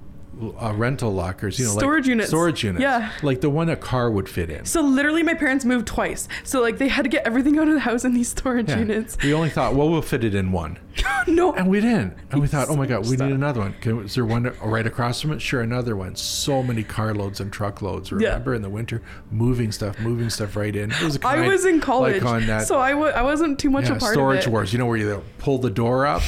uh, rental lockers, you know, Storage like units. storage units, Yeah. like the one a car would fit in. So literally, my parents moved twice. So like they had to get everything out of the house in these storage Yeah. units. We only thought, well, we'll fit it in one, no, and we didn't. And we thought, oh my god, we much need another one. Can, is there one right across from it? Sure, another one. So many carloads and truckloads. Remember in the winter, moving stuff, moving stuff right in. It was I kind was in college, like on that so I w- I wasn't too much yeah, a part storage of it. wars. You know where you pull the door up.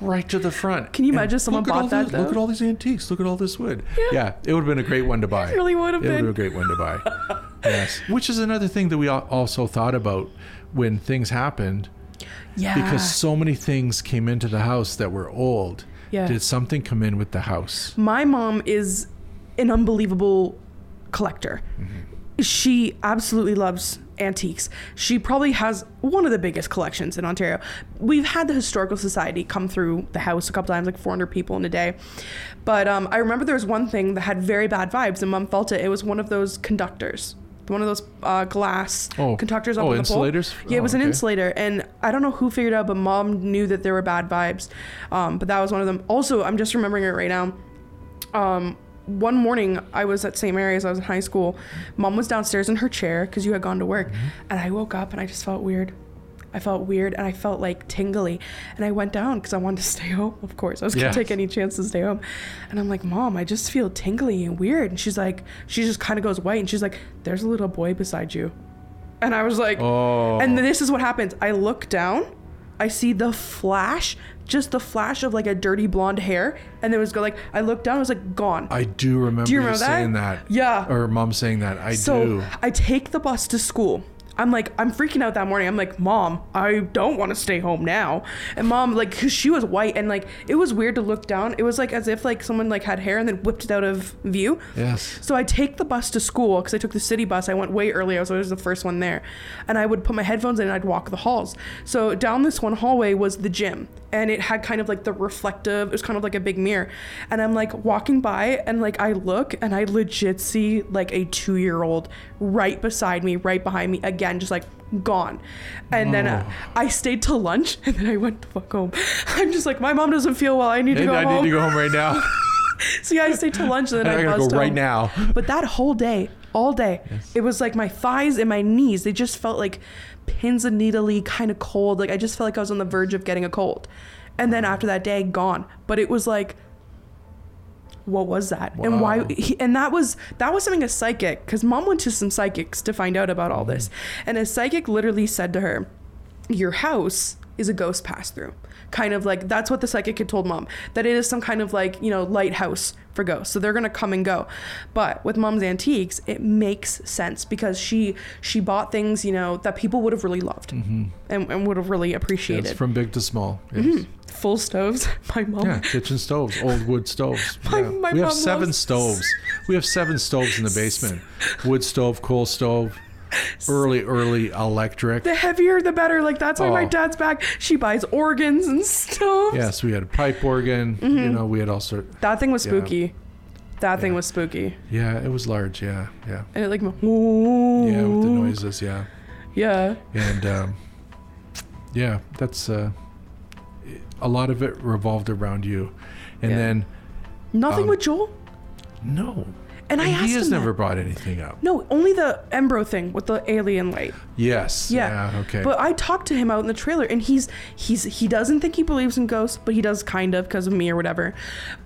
Right to the front. Can you And imagine someone bought that, these- Look at all these antiques. Look at all this wood. Yeah. Yeah, it would have been a great one to buy. It really would have been. It would have been a great one to buy. yes. Which is another thing that we also thought about when things happened Yeah, because so many things came into the house that were old. Yeah. Did something come in with the house? my mom is an unbelievable collector. Mm-hmm. She absolutely loves antiques. She probably has one of the biggest collections in Ontario. We've had the historical society come through the house a couple times, like 400 people in a day. But um, I remember there was one thing that had very bad vibes, and mom felt it. It was one of those conductors. One of those uh, glass Oh. conductors up Oh, on the pole. insulators? Yeah, it Oh, was an insulator, and I don't know who figured out, but mom knew that there were bad vibes. Um, but that was one of them. Also, I'm just remembering it right now um, one morning I was at St. Mary's, I was in high school. Mom was downstairs in her chair because you had gone to work. Mm-hmm. And I woke up and I just felt weird. I felt weird and I felt like tingly. And I went down because I wanted to stay home. Of course, I was going Yes. to take any chance to stay home. And I'm like, Mom, I just feel tingly and weird. And she's like, she just kind of goes white and she's like, There's a little boy beside you. And I was like, Oh. and this is what happens. I look down, I see the flash, just the flash of like a dirty blonde hair, and then it was go like I looked down, it was like gone. I do remember Do you you remember that? saying that. Yeah. Or mom saying that. I so do. I take the bus to school. I'm like, I'm freaking out that morning. I'm like, Mom, I don't want to stay home now. And Mom, like, cause she was white and like, it was weird to look down. It was like as if like someone like had hair and then whipped it out of view. Yes. So I take the bus to school because I took the city bus. I went way earlier, so I was the first one there. And I would put my headphones in and I'd walk the halls. So down this one hallway was the gym. And it had kind of like the reflective, it was kind of like a big mirror. And I'm like walking by and like I look and I legit see like a two year old right beside me, right behind me, again, just like gone. And then uh, I stayed till lunch and then I went the fuck home. I'm just like, my mom doesn't feel well. I need to And go I home. need to go home right now. So yeah, I stayed till lunch and then I I, gotta go right home. now. But that whole day, all day, it was like my thighs and my knees. They just felt like pins and needly, kind of cold. Like I just felt like I was on the verge of getting a cold. And then after that day, gone. But it was like, what was that? And why? He, and that was that was something a psychic because mom went to some psychics to find out about all this, mm-hmm. and a psychic literally said to her, "Your house is a ghost pass through." Kind of like that's what the psychic had told mom that it is some kind of like you know lighthouse for ghosts, so they're gonna come and go. But with mom's antiques, it makes sense because she she bought things you know that people would have really loved mm-hmm. and, and would have really appreciated. It's from big to small. Yes. Mm-hmm. Full stoves. My mom. Yeah, kitchen stoves, old wood stoves. My- Yeah. my we have seven loves- stoves. We have seven stoves in the basement. Wood stove, coal stove, early, early electric. the heavier the better. Like that's why my Oh. dad's back. She buys organs and stoves. Yes, we had a pipe organ. Mm-hmm. You know, we had all sort. That thing was Yeah. spooky. That thing was spooky. Yeah, it was large. Yeah, yeah, And it like, Ooh. yeah, with the noises. Yeah, Yeah. and um, yeah, that's uh, a lot of it revolved around you, and Yeah. then Nothing Um, with Joel. no, And I asked he has him never that. brought anything up. No, only the Embro thing with the alien light. Yes. Yeah. okay. But I talked to him out in the trailer, and he's he's he doesn't think he believes in ghosts, but he does kind of because of me or whatever.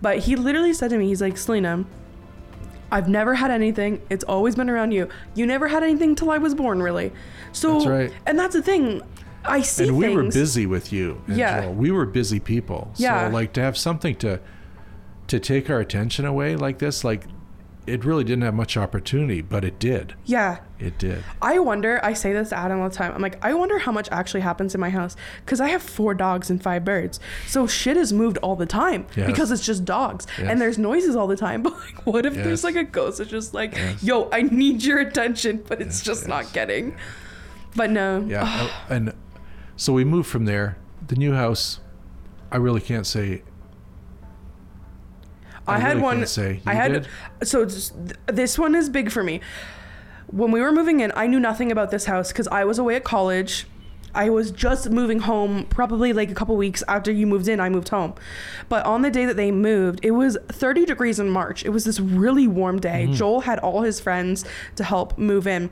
But he literally said to me, he's like, Selena. I've never had anything. It's always been around you. You never had anything till I was born, really. So, That's right. and that's the thing. I see and we things. were busy with you. Yeah. We were busy people. Yeah. So like to have something to to take our attention away like this, like it really didn't have much opportunity, but it did. Yeah, It did. I wonder, I say this to Adam all the time. I'm like, I wonder how much actually happens in my house because I have four dogs and five birds. So shit is moved all the time Yes. because it's just dogs Yes. and there's noises all the time. But like, what if there's like a ghost that's just like, Yes. yo, I need your attention, but it's Yes, just yes. not getting. But no. Yeah. and so we moved from there. The new house, I really can't say. I, I had really one. say. I had did? so this one is big for me. When we were moving in, I knew nothing about this house because I was away at college. I was just moving home, probably like a couple weeks after you moved in, I moved home. But on the day that they moved, it was 30 degrees in March. It was this really warm day. Mm-hmm. Joel had all his friends to help move in.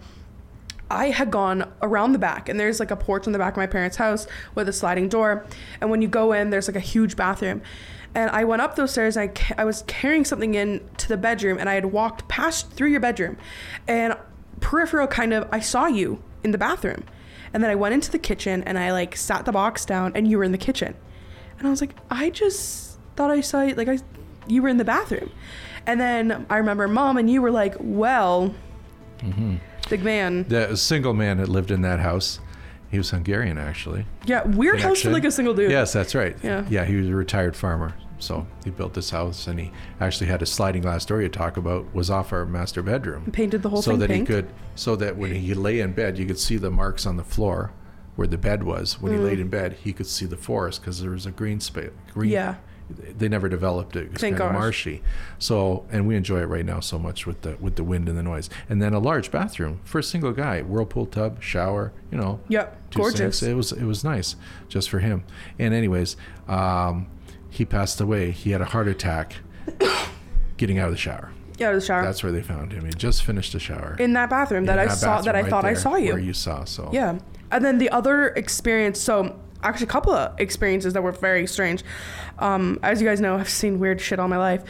I had gone around the back, and there's like a porch on the back of my parents' house with a sliding door. And when you go in, there's like a huge bathroom. And I went up those stairs. And I, ca- I was carrying something in to the bedroom, and I had walked past through your bedroom, and peripheral kind of I saw you in the bathroom, and then I went into the kitchen and I like sat the box down, and you were in the kitchen, and I was like, I just thought I saw you, like I, you were in the bathroom, and then I remember mom and you were like, well, mm-hmm. Big man. The single man that lived in that house, he was Hungarian actually. Yeah, weird house for like a single dude. Yes, that's right. Yeah. Yeah, he was a retired farmer. So he built this house and he actually had a sliding glass door you talk about was off our master bedroom. Painted the whole so thing that pink. he could so that when he lay in bed you could see the marks on the floor where the bed was. When he Mm. laid in bed, he could see the forest because there was a green space. Green. Yeah. They never developed it. It was Thank kind of marshy. So, and we enjoy it right now so much with the with the wind and the noise. And then a large bathroom for a single guy, whirlpool tub, shower. You know, Yep, gorgeous. It was it was nice just for him. And anyways, um, he passed away. He had a heart attack getting out of the shower. Yeah, the shower. That's where they found him. He just finished the shower. in that bathroom that In I saw that I right thought I saw you. Where you saw. So Yeah. And then the other experience, so actually a couple of experiences that were very strange. Um, as you guys know, I've seen weird shit all my life.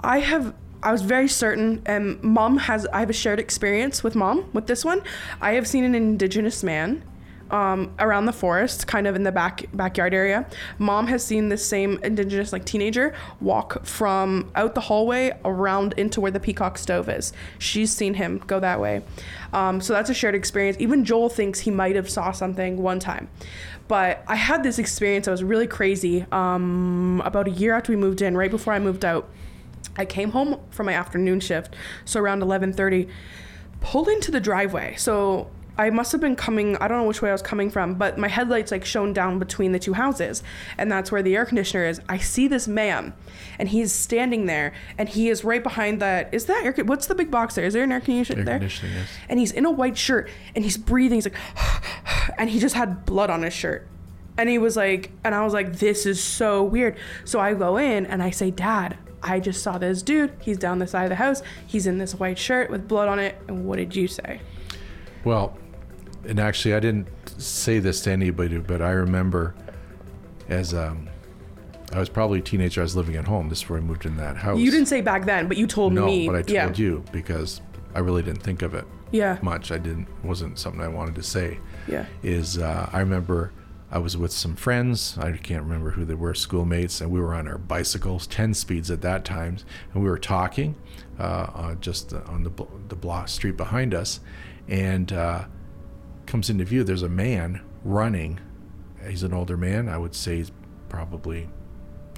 I have I was very certain and mom has I have a shared experience with mom with this one. I have seen an indigenous man um, around the forest, kind of in the back backyard area. Mom has seen this same indigenous like teenager walk from out the hallway around into where the peacock stove is. She's seen him go that way. Um, so that's a shared experience. Even Joel thinks he might have saw something one time. But I had this experience that was really crazy. Um, about a year after we moved in, right before I moved out, I came home from my afternoon shift, so around 11:30, pulled into the driveway. So I must have been coming, I don't know which way I was coming from, but my headlights like shone down between the two houses, and that's where the air conditioner is. I see this man, and he's standing there, and he is right behind that. Is that air? What's the big box there? Is there an air conditioner Air there? conditioning, yes. And he's in a white shirt, and he's breathing. He's like, and he just had blood on his shirt. And he was like, and I was like, this is so weird. So I go in and I say, Dad, I just saw this dude. He's down the side of the house. He's in this white shirt with blood on it. And what did you say? Well, and actually, I didn't say this to anybody, but I remember as um, I was probably a teenager. I was living at home. This is where I moved in that house. You didn't say back then, but you told no, me. but I told yeah. you because I really didn't think of it Yeah. much. I didn't wasn't something I wanted to say. Yeah. Is uh, I remember I was with some friends. I can't remember who they were, schoolmates, and we were on our bicycles, ten speeds at that time, and we were talking uh, uh, just on the the block street behind us, and uh, comes into view. There's a man running. He's an older man. I would say he's probably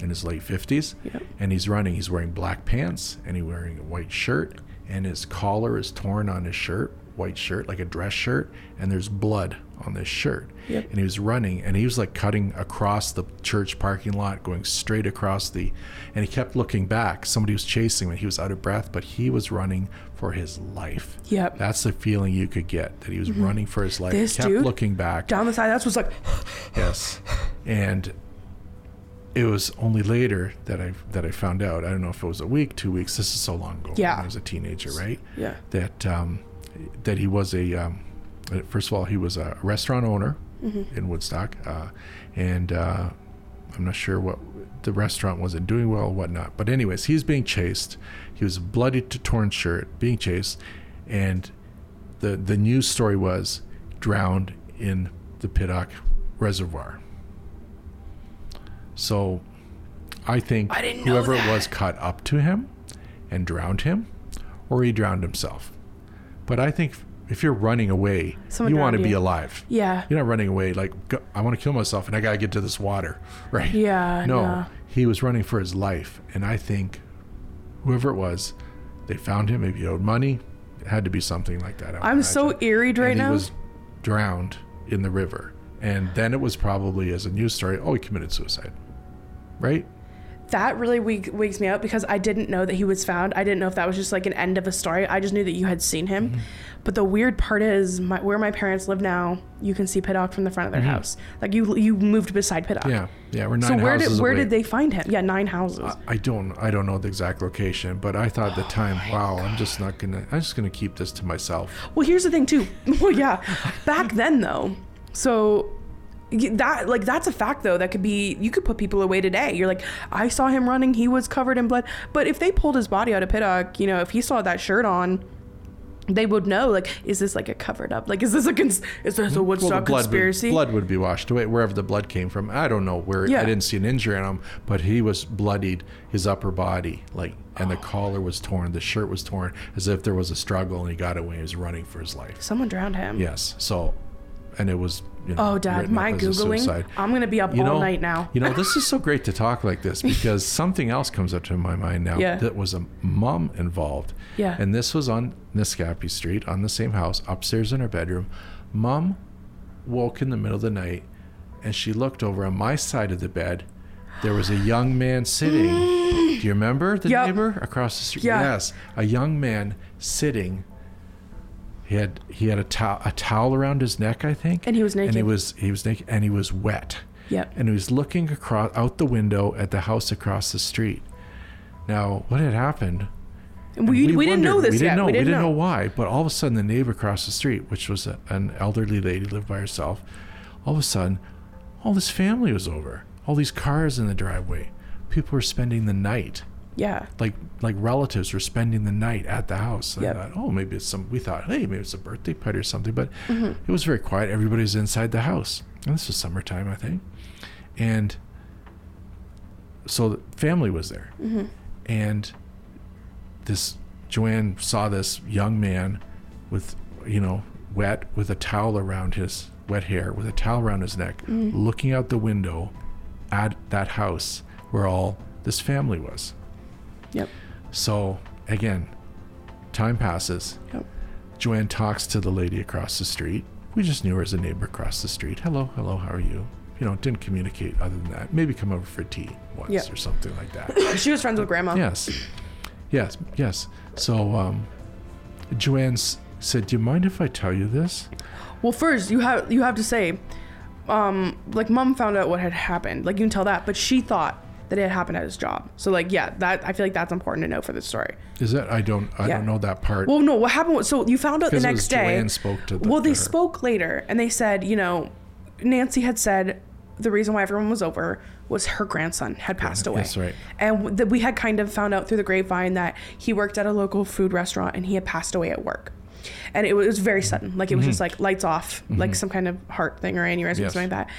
in his late 50s. Yep. And he's running. He's wearing black pants and he's wearing a white shirt. And his collar is torn on his shirt, white shirt, like a dress shirt. And there's blood on this shirt. Yep. And he was running and he was like cutting across the church parking lot, going straight across the. And he kept looking back. Somebody was chasing him. He was out of breath, but he was running for his life. Yep. That's the feeling you could get that he was running for his life. This kept dude looking back. Down the side, that's what's like, Yes, and it was only later that I that I found out. I don't know if it was a week, two weeks. This is so long ago. Yeah. when I was a teenager, right? Yeah. That um, that he was a um, first of all he was a restaurant owner in Woodstock, uh, and uh, I'm not sure what the restaurant wasn't doing well or whatnot. But anyways, he's being chased. He was bloody to torn shirt, being chased, and the the news story was drowned in the Pittock Reservoir. So, I think I whoever it was caught up to him and drowned him, or he drowned himself. But I think if you're running away, Someone you want to be alive. yeah. You're not running away like "Go- I want to kill myself and I gotta get to this water, right? Yeah, No, no. he was running for his life, and I think whoever it was, they found him. Maybe he owed money. It had to be something like that. I'm so eerie right and now. He was drowned in the river, and then it was probably as a news story. Oh, he committed suicide, right? That really weak, wakes me out because I didn't know that he was found. I didn't know if that was just like an end of a story. I just knew that you had seen him. Mm-hmm. But the weird part is, my, where my parents live now, you can see Pittock from the front of their house. Like you, you moved beside. Mm-hmm. Yeah, yeah, we're So nine where did where away. did they find him? Yeah, nine houses. I don't I don't know the exact location, but I thought at the time, wow, I'm just not gonna I'm just gonna keep this to myself. Well, here's the thing too. well, yeah, back then though, so that like that's a fact though that could be you could put people away today. You're like, I saw him running, he was covered in blood. But if they pulled his body out of Pittock, you know, if he saw that shirt on. They would know, like, is this like a covered up? Like, is this a cons- is this a hmm. Woodstock Well, blood conspiracy? Would, blood would be washed away wherever the blood came from. I don't know where. Yeah. I didn't see an injury on him, but he was bloodied, his upper body, like, and the oh. collar was torn, the shirt was torn, as if there was a struggle, and he got away. He was running for his life. Someone drowned him. Yes. So, and it was. You know, Oh, Dad, my up as a googling. I'm gonna be up You all know- night now. You know, this is so great to talk like this because something else comes up to my mind now. Yeah. That was a mom involved. Yeah. And this was on Niscapi Street on the same house, upstairs in her bedroom. Mom woke in the middle of the night and she looked over on my side of the bed. There was a young man sitting. Do you remember the Yep. neighbor across the street? Yeah. Yes. A young man sitting. He had he had a towel a towel around his neck, I think. And he was naked. And he was he was naked and he was wet Yep. and he was looking across out the window at the house across the street. Now, what had happened? And we, we, didn't know this we yet. Didn't know, we didn't, know. why, but all of a sudden, the neighbor across the street, which was a, an elderly lady, lived by herself. All of a sudden, all this family was over. All these cars in the driveway. People were spending the night. Yeah. Like like relatives were spending the night at the house. I Yep. thought, oh, maybe it's some. We thought, hey, maybe it's a birthday party or something. But Mm-hmm. it was very quiet. Everybody was inside the house, and this was summertime, I think. And so the family was there, Mm-hmm. and this Joanne saw this young man with, you know, wet with a towel around his wet hair, with a towel around his neck, Mm-hmm. looking out the window at that house where all this family was. Yep. So again, time passes. Yep. Joanne talks to the lady across the street. We just knew her as a neighbor across the street. Hello, hello, how are you? You know, didn't communicate other than that. Maybe come over for tea once Yeah. or something like that. She was friends with grandma. yes, yes, yes. So um, Joanne s- said, "Do you mind if I tell you this?" Well, first you have you have to say, um, like mom found out what had happened. Like you can tell that, but she thought that it had happened at his job. So like yeah, that I feel like that's important to know for this story. Is that I don't I Yeah. don't know that part. Well, no, what happened was so you found out the next day. Joanne spoke to the- well, they her. spoke later, and they said, you know, Nancy had said the reason why everyone was over was her grandson had passed away. that's right. And that we had kind of found out through the grapevine that he worked at a local food restaurant and he had passed away at work. And it was very sudden. Like it was just like lights off, like some kind of heart thing or aneurysm, Mm-hmm. Yes. something like that.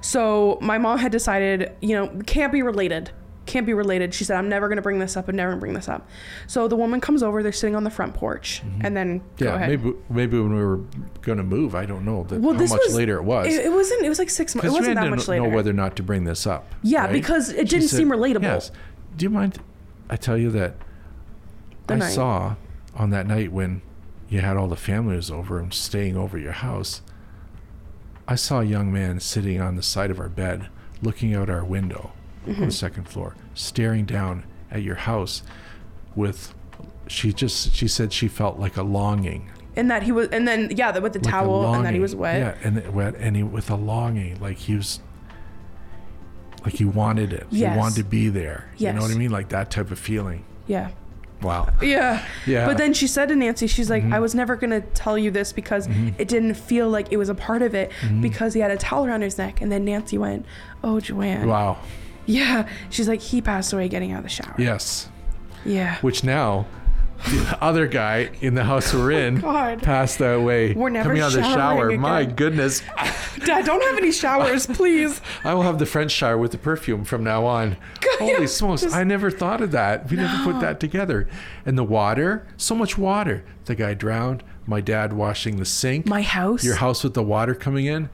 So my mom had decided, you know, can't be related. Can't be related. She said, I'm never going to bring this up. I'm never going to bring this up. So the woman comes over. They're sitting on the front porch. And then go Mm-hmm. yeah, maybe maybe when we were going to move, I don't know that, well, how much was later it was. It, it wasn't. It was like six months. It wasn't that much later. know whether or not to bring this up. Yeah, right? because it didn't seem relatable. Yes. Do you mind? I tell you that The I night. saw on that night when you had all the families over and staying over your house. I saw a young man sitting on the side of our bed, looking out our window Mm-hmm. on the second floor, staring down at your house, with. She just she said she felt like a longing and that he was, and then yeah, with the like towel, and that he was wet. Yeah, and it wet, and he with a longing, like he was, like he wanted it. Yes. He wanted to be there. yes. You know what I mean? Like that type of feeling. yeah. Wow. Yeah. Yeah. Mm-hmm. But then she said to Nancy, she's like, I was never going to tell you this because it didn't feel like it was a part of it Mm-hmm. because he had a towel around his neck. And then Nancy went, Oh, Joanne. Wow. Yeah. She's like, He passed away getting out of the shower. Yes. Yeah. Which now, the other guy in the house we're oh, in Oh, God. passed away. We're never coming out of the shower. showering My goodness. Dad, don't have any showers, please. I will have the French shower with the perfume from now on. Holy yeah, smokes. just- I never thought of that. We never put that together. And the water, so much water. The guy drowned. My dad washing the sink. My house. Your house with the water coming in.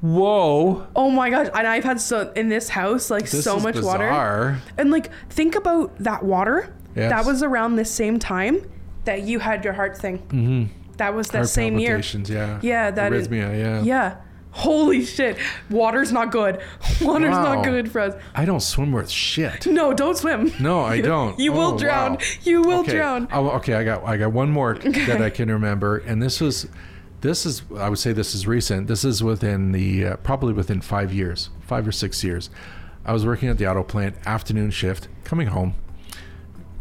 Whoa. Oh my gosh. And I've had so, in this house, like This so much water. And like, think about that water. Yes. That was around the same time that you had your heart thing. Mm-hmm. That was that Heart same year. yeah. Yeah, that is- Arrhythmia, yeah. Yeah. Holy shit. Water's not good. Water's Wow. not good for us. I don't swim worth shit. No, don't swim. No, I don't. You will Oh, drown. wow. You will okay. drown. Oh, okay, I got I got one more that I can remember, and this was, this is I would say this is recent. This is within the uh, probably within five years, five or six years. I was working at the auto plant, afternoon shift, coming home,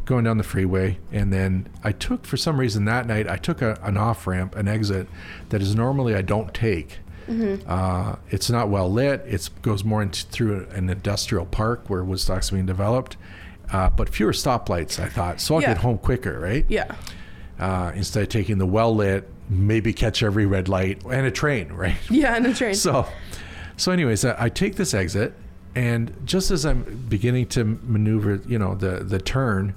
going down the freeway, and then I took for some reason that night I took a, an off ramp, an exit that is normally I don't take. Uh, it's not well lit. It goes more into through an industrial park where Woodstock's being developed, uh, but fewer stoplights. I thought, so I'll Yeah. get home quicker, right? Yeah. Uh, instead of taking the well lit, maybe catch every red light and a train, right? Yeah, and a train. So, so anyways, I, I take this exit, and just as I'm beginning to maneuver, you know, the the turn,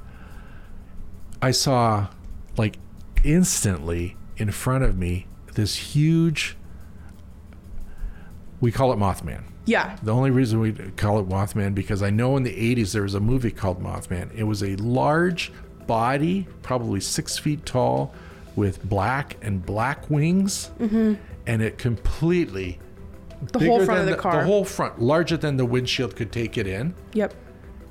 I saw, like, instantly in front of me this huge. We call it Mothman. yeah. The only reason we call it Mothman because I know in the 80s there was a movie called Mothman. It was a large body, probably six feet tall, with black and black wings, and it completely Mm-hmm. The whole front of than the car. The whole front, larger than the windshield could take it in, Yep.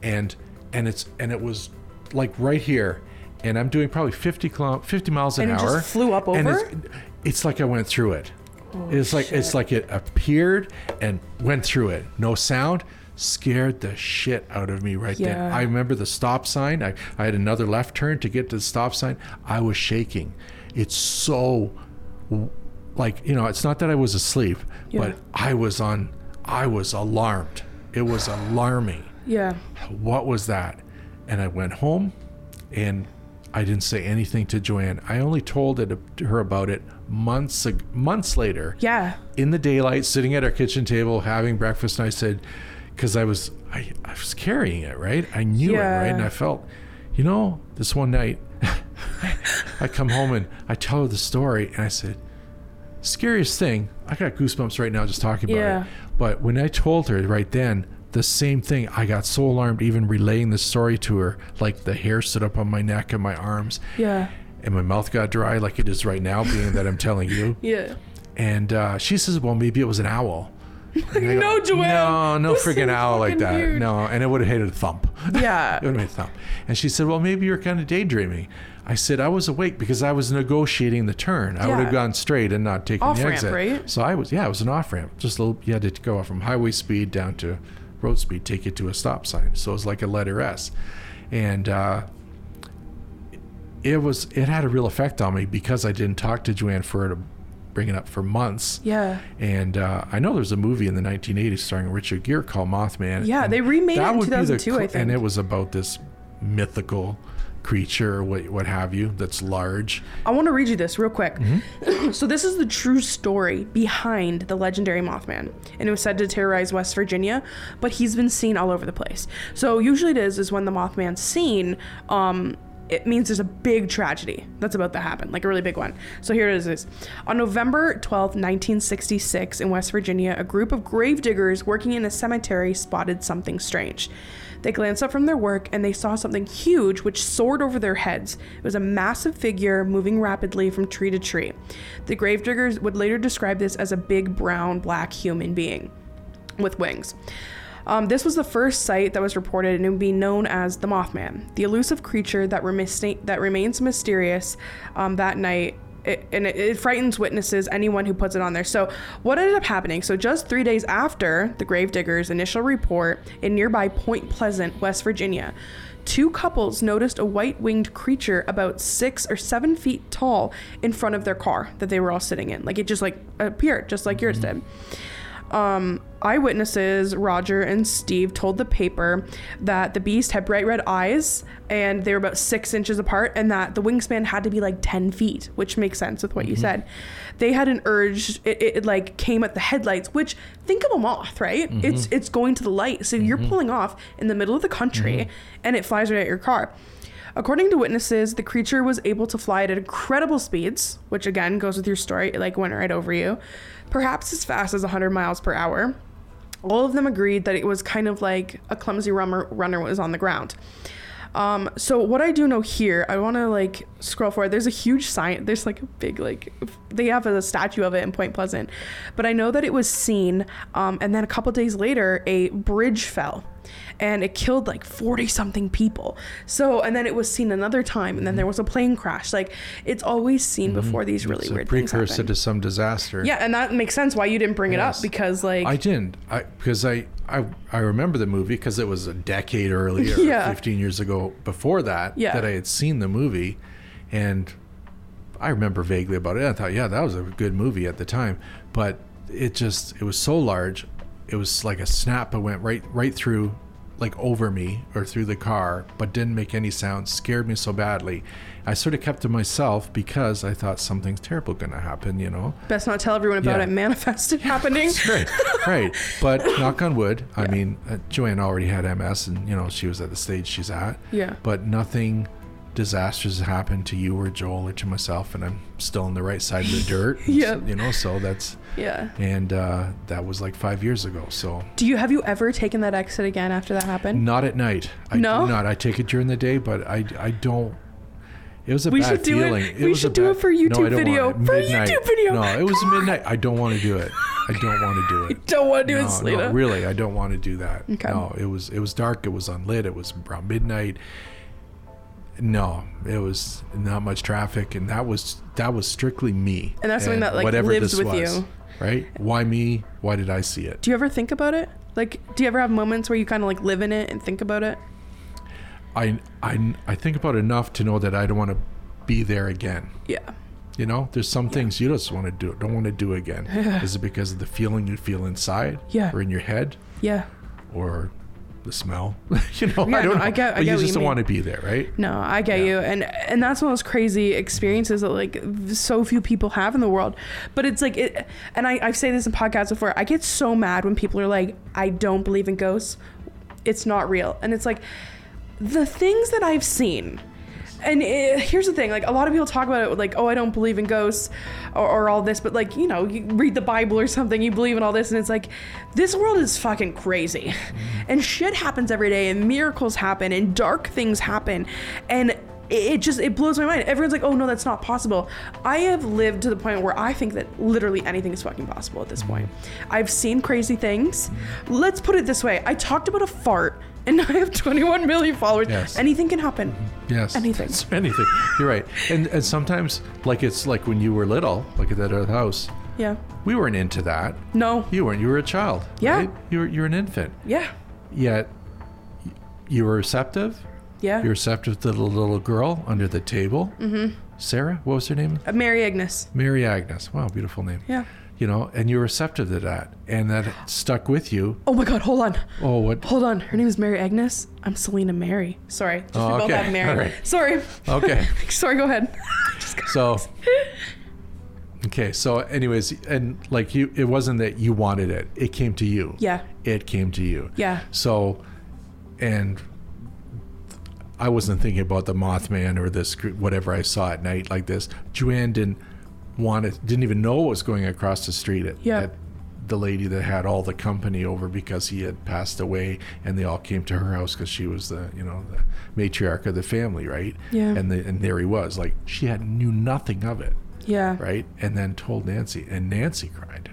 and and it's and it was like right here, and I'm doing probably 50 kilo, 50 miles an And it just hour. flew up and over? it's, it's like I went through it. Oh, it's like it's like it appeared and went through it. No sound. Scared the shit out of me right then. I remember the stop sign. I, I had another left turn to get to the stop sign. I was shaking. It's so like you know it's not that i was asleep Yeah. but i was on i was alarmed it was alarming Yeah. what was that and i went home and i didn't say anything to joanne i only told it, her about it months months later Yeah. in the daylight sitting at our kitchen table having breakfast and i said because i was I, I was carrying it right i knew Yeah. it right and i felt you know this one night i come home and i tell her the story and i said scariest thing i got goosebumps right now just talking about Yeah. it but when i told her right then the same thing i got so alarmed even relaying the story to her like the hair stood up on my neck and my arms Yeah. and my mouth got dry like it is right now being that i'm telling you Yeah. and uh, she says, "Well, maybe it was an owl." Go, No, Joanne. No, no is owl like that. weird. No, and it would have hit a thump. Yeah. it would have made a thump. And she said, "Well, maybe you're kind of daydreaming." I said, "I was awake because I was negotiating the turn. I would have gone straight and not taken the Off-ramp, exit." right? So I was, yeah, it was an off ramp. Just a little. You had to go from highway speed down to road speed, take you to a stop sign. So it was like a letter S, and. Uh, it was it had a real effect on me because I didn't talk to Joanne for to bring it up for months. Yeah. And uh, I know there's a movie in the 1980s starring Richard Gere called Mothman. Yeah, they remade it in would be the 2002, I cl- And it was about this mythical creature or what, what have you that's large. I want to read you this real quick. Mm-hmm. so this is the true story behind the legendary Mothman, and it was said to terrorize West Virginia, but he's been seen all over the place. So usually it is is when the Mothman's seen, um, it means there's a big tragedy that's about to happen, like a really big one. So here it is. On November 12th, 1966, in West Virginia, a group of gravediggers working in a cemetery spotted something strange. They glanced up from their work and they saw something huge which soared over their heads. It was a massive figure moving rapidly from tree to tree. The gravediggers would later describe this as a big brown black human being with wings. Um, this was the first sight that was reported and it would be known as the Mothman, the elusive creature that, that remains mysterious um, that night. It, and it, it frightens witnesses, anyone who puts it on there. So, what ended up happening? So, just three days after the Gravediggers' initial report in nearby Point Pleasant, West Virginia, two couples noticed a white winged creature about six or seven feet tall in front of their car that they were all sitting in. Like it just like appeared, just like yours mm-hmm. did. Um, eyewitnesses Roger and Steve told the paper that the beast had bright red eyes and they were about six inches apart, and that the wingspan had to be like 10 feet, which makes sense with what you mm-hmm. said. They had an urge, it, it, it, like came at the headlights, which think of a moth, right? Mm-hmm. It's it's going to the light. So you're mm-hmm. pulling off in the middle of the country and it flies right at your car. According to witnesses, the creature was able to fly at incredible speeds, which again goes with your story, it like went right over you, perhaps as fast as 100 miles per hour. All of them agreed that it was kind of like a clumsy runner, runner was on the ground. Um, so what I do know here, I want to like scroll forward. There's a huge sign. There's like a big like they have a statue of it in Point Pleasant, but I know that it was seen. Um, and then a couple days later, a bridge fell, and it killed like forty something people. So and then it was seen another time, and then there was a plane crash. Like it's always seen before these really it's a weird things precursor to some disaster. yeah, and that makes sense why you didn't bring it up because like I didn't. I because I, I I remember the movie because it was a decade earlier, Yeah. 15 years ago before that Yeah. that I had seen the movie and I remember vaguely about it. I thought, yeah, that was a good movie at the time, but it just it was so large. It was like a snap. It went right right through like over me or through the car, but didn't make any sound. Scared me so badly. I sort of kept to myself because I thought something's terrible going to happen, you know. best not tell everyone about Yeah. it. Manifested happening. right, right. But knock on wood. I mean, uh, Joanne already had MS, and you know she was at the stage she's at. Yeah. But nothing disastrous happened to you or Joel or to myself, and I'm still on the right side of the dirt. Yeah. You know, so that's Yeah. and uh, that was like five years ago. So Do you have you ever taken that exit again after that happened? not at night. I No? do not. I take it during the day, but I I don't. It was a We bad should do it. We was should do bad- it for a No, I YouTube don't video. want it. For Midnight. YouTube video. No, it was midnight. I don't want to do it. I don't want to do it. Don't want to do no, it, Selena. No, really, I don't want to do that. Okay. No, it was it was dark. It was unlit. It was around midnight. No, it was not much traffic, and that was that was strictly me. And that's something that, like, lives with you. Right? Why me? Why did I see it? Do you ever think about it? Like, do you ever have moments where you kind of like live in it and think about it? I I I think about it enough to know that I don't want to be there again. Yeah. You know, there's some things you just want to do, don't want to do again. Is it because of the feeling you feel inside, Yeah. or in your head, Yeah. or the smell? you know, Yeah, I don't no, know. I get- I but get you just you don't mean. want to be there, right? No, I get Yeah. you, and and that's one of those crazy experiences that like so few people have in the world. But it's like it, and I I've said this in podcasts before. I get so mad when people are like, I don't believe in ghosts. It's not real, and it's like the things that I've seen. And it, here's the thing: like a lot of people talk about it, like, "Oh, I don't believe in ghosts," or, or all this. But like, you know, you read the Bible or something, you believe in all this, and it's like, this world is fucking crazy, mm-hmm. and shit happens every day, and miracles happen, and dark things happen, and it- just it blows my mind. Everyone's like, "Oh no, that's not possible." I have lived to the point where I think that literally anything is fucking possible at this point. I've seen crazy things. Let's put it this way: I talked about a fart, and I have 21 million followers. Yes. Anything can happen. Mm-hmm. Yes. Anything. Anything. You're right. And and sometimes like it's like when you were little, like at that other house, Yeah. we weren't into that. No. You weren't. You were a child. Yeah. Right? You were you're an infant. Yeah. Yet you were receptive. Yeah. You're receptive to the little girl under the table. Mm-hmm. Sarah, what was her name? Uh, Mary Agnes. Mary Agnes. Wow, beautiful name. Yeah. You know, and you're receptive to that, and that stuck with you. Oh my God! Hold on. Oh, what? Hold on. Her name is Mary Agnes. I'm Selena Mary. Sorry. Just Oh, we both okay. have Mary. Right. Sorry. Okay. Sorry. Go ahead. So, okay. So, anyways, and like you, it wasn't that you wanted it; it came to you. Yeah. It came to you. Yeah. So, and I wasn't thinking about the Mothman or this whatever I saw at night like this. Joanne didn't want it, didn't even know what was going across the street at, Yeah. at the lady that had all the company over because he had passed away and they all came to her house because she was the you know the matriarch of the family right Yeah. and the, and there he was like she had knew nothing of it Yeah. right and then told Nancy and Nancy cried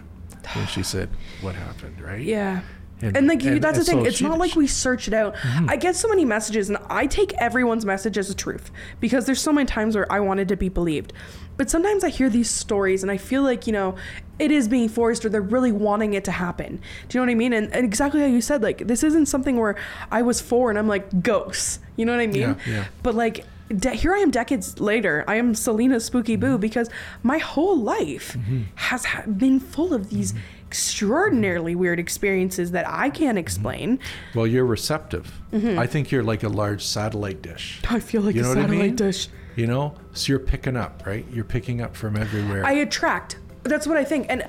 when she said what happened right Yeah. And- And, like you, and- that's and the thing. so it's she- not like Mm-hmm. we search it out. I get so many messages, and I take everyone's message as a truth because there's so many times where I wanted to be believed. But sometimes I hear these stories, and I feel like you know it is being forced, or they're really wanting it to happen. Do you know what I mean? And, exactly how you said, like this isn't something where I was four and I'm like ghosts. You know what I mean? Yeah, yeah. But like. De- here I am decades later. I am Selena Spooky Mm-hmm. Boo because my whole life has ha- been full of these Mm-hmm. Extraordinarily weird experiences that I can't explain. Well, you're receptive. Mm-hmm. I think you're like a large satellite dish. I feel like You a know what I satellite mean? dish. You know, so you're picking up, right? You're picking up from everywhere. I attract. That's what I think, and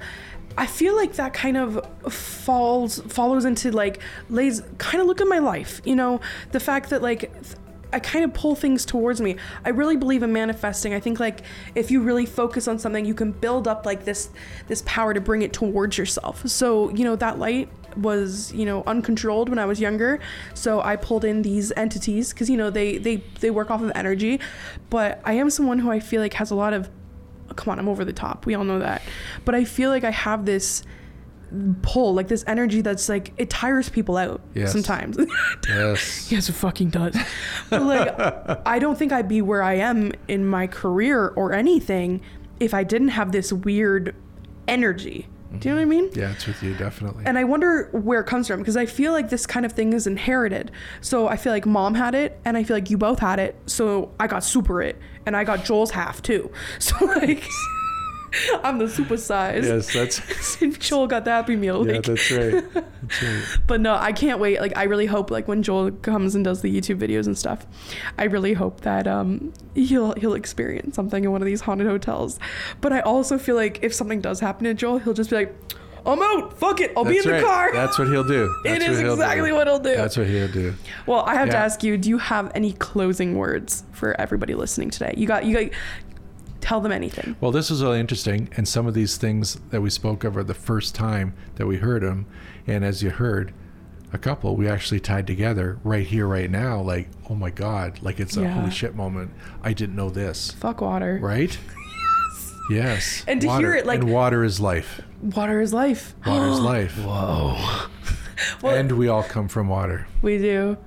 I feel like that kind of falls follows into like lays kind of look at my life. You know, the fact that like. I kind of pull things towards me. I really believe in manifesting. I think like if you really focus on something, you can build up like this this power to bring it towards yourself. So, you know, that light was you know uncontrolled when I was younger. So I pulled in these entities because you know they they they work off of energy, but I am someone who I feel like has a lot of come on, I'm over the top. We all know that. But I feel like I have this pull, like this energy that's like it tires people out Yes. sometimes. Yes. yes, it fucking does. but like I don't think I'd be where I am in my career or anything if I didn't have this weird energy. Do you know what I mm-hmm. mean? Yeah, it's with you definitely. And I wonder where it comes from because I feel like this kind of thing is inherited. So I feel like mom had it, and I feel like you both had it. So I got super it, and I got Joel's half too. So like, I'm the super size. yes, that's And Joel got the happy meal. yeah, Like, that's right. That's right. but no, I can't wait. Like, I really hope like when Joel comes and does the YouTube videos and stuff, I really hope that um he'll he'll experience something in one of these haunted hotels. But I also feel like if something does happen to Joel, he'll just be like, "I'm out. Fuck it. I'll be in the right. car." That's what he'll do. It That's is what he'll exactly do. what he'll do. That's what he'll do. Well, I have to ask you, do you have any closing words for everybody listening today? You got you got tell them anything. Well, this was really interesting, and some of these things that we spoke of are the first time that we heard them, and as you heard, a couple we actually tied together right here, right now. Like, oh my God, like it's a holy shit moment. I didn't know this, Fuck water. right? Yes. And to water. hear it, like- and water is life. Water is life. Water is life. Well- and we all come from water. We do.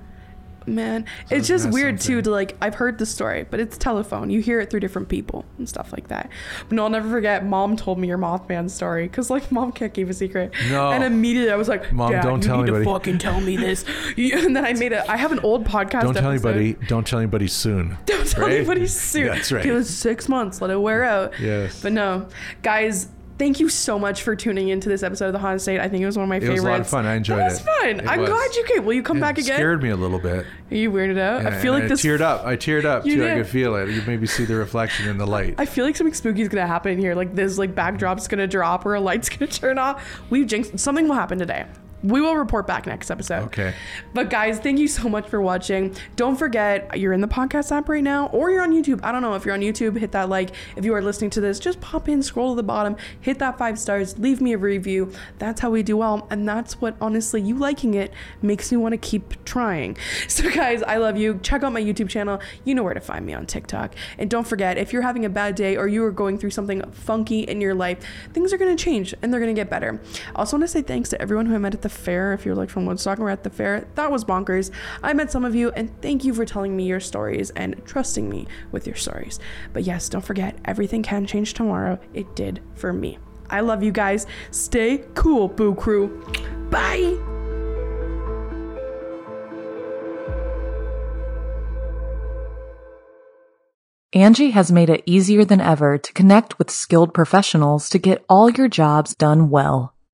Man, it's just weird too to like I've heard the story, but it's telephone. You hear it through different people and stuff like that. But no, I'll never forget. Mom told me your Mothman story because like mom can't keep a secret. No. And immediately I was like, Mom, Dad, don't you tell need anybody." to fucking tell me this. and then I made a. I have an old podcast. Don't tell episode. anybody. Don't tell anybody soon. Don't tell right? anybody soon. That's right. Give us six months. Let it wear out. Yes. But no, guys, thank you so much for tuning into this episode of the Haunted Estate. I think it was one of my It favorites. was a lot of fun. I enjoyed it. was it. fun. It I'm was. glad you came. Will you come It back again? It scared me a little bit. Are you weirded out? I feel like and this. I teared up. I teared up too. I could feel it. You maybe see the reflection in the light. I feel like something spooky is gonna happen here. Like this, like backdrop's gonna drop or a light's gonna turn off. We've jinxed. Something will happen today. We will report back next episode. Okay. But guys, thank you so much for watching. Don't forget, you're in the podcast app right now, or you're on YouTube. I don't know if you're on YouTube. Hit that like. If you are listening to this, just pop in, scroll to the bottom, hit that five stars, leave me a review. That's how we do well, and that's what honestly you liking it makes me want to keep trying. So guys, I love you. Check out my YouTube channel. You know where to find me on TikTok. And don't forget, if you're having a bad day or you are going through something funky in your life, things are gonna change and they're gonna get better. I also want to say thanks to everyone who I met at the fair. If you're like from Woodstock or at the fair, that was bonkers. I met some of you, and thank you for telling me your stories and trusting me with your stories. But yes, don't forget, everything can change tomorrow. It did for me. I love you guys. Stay cool, Boo Crew. Bye. Angi has made it easier than ever to connect with skilled professionals to get all your jobs done well.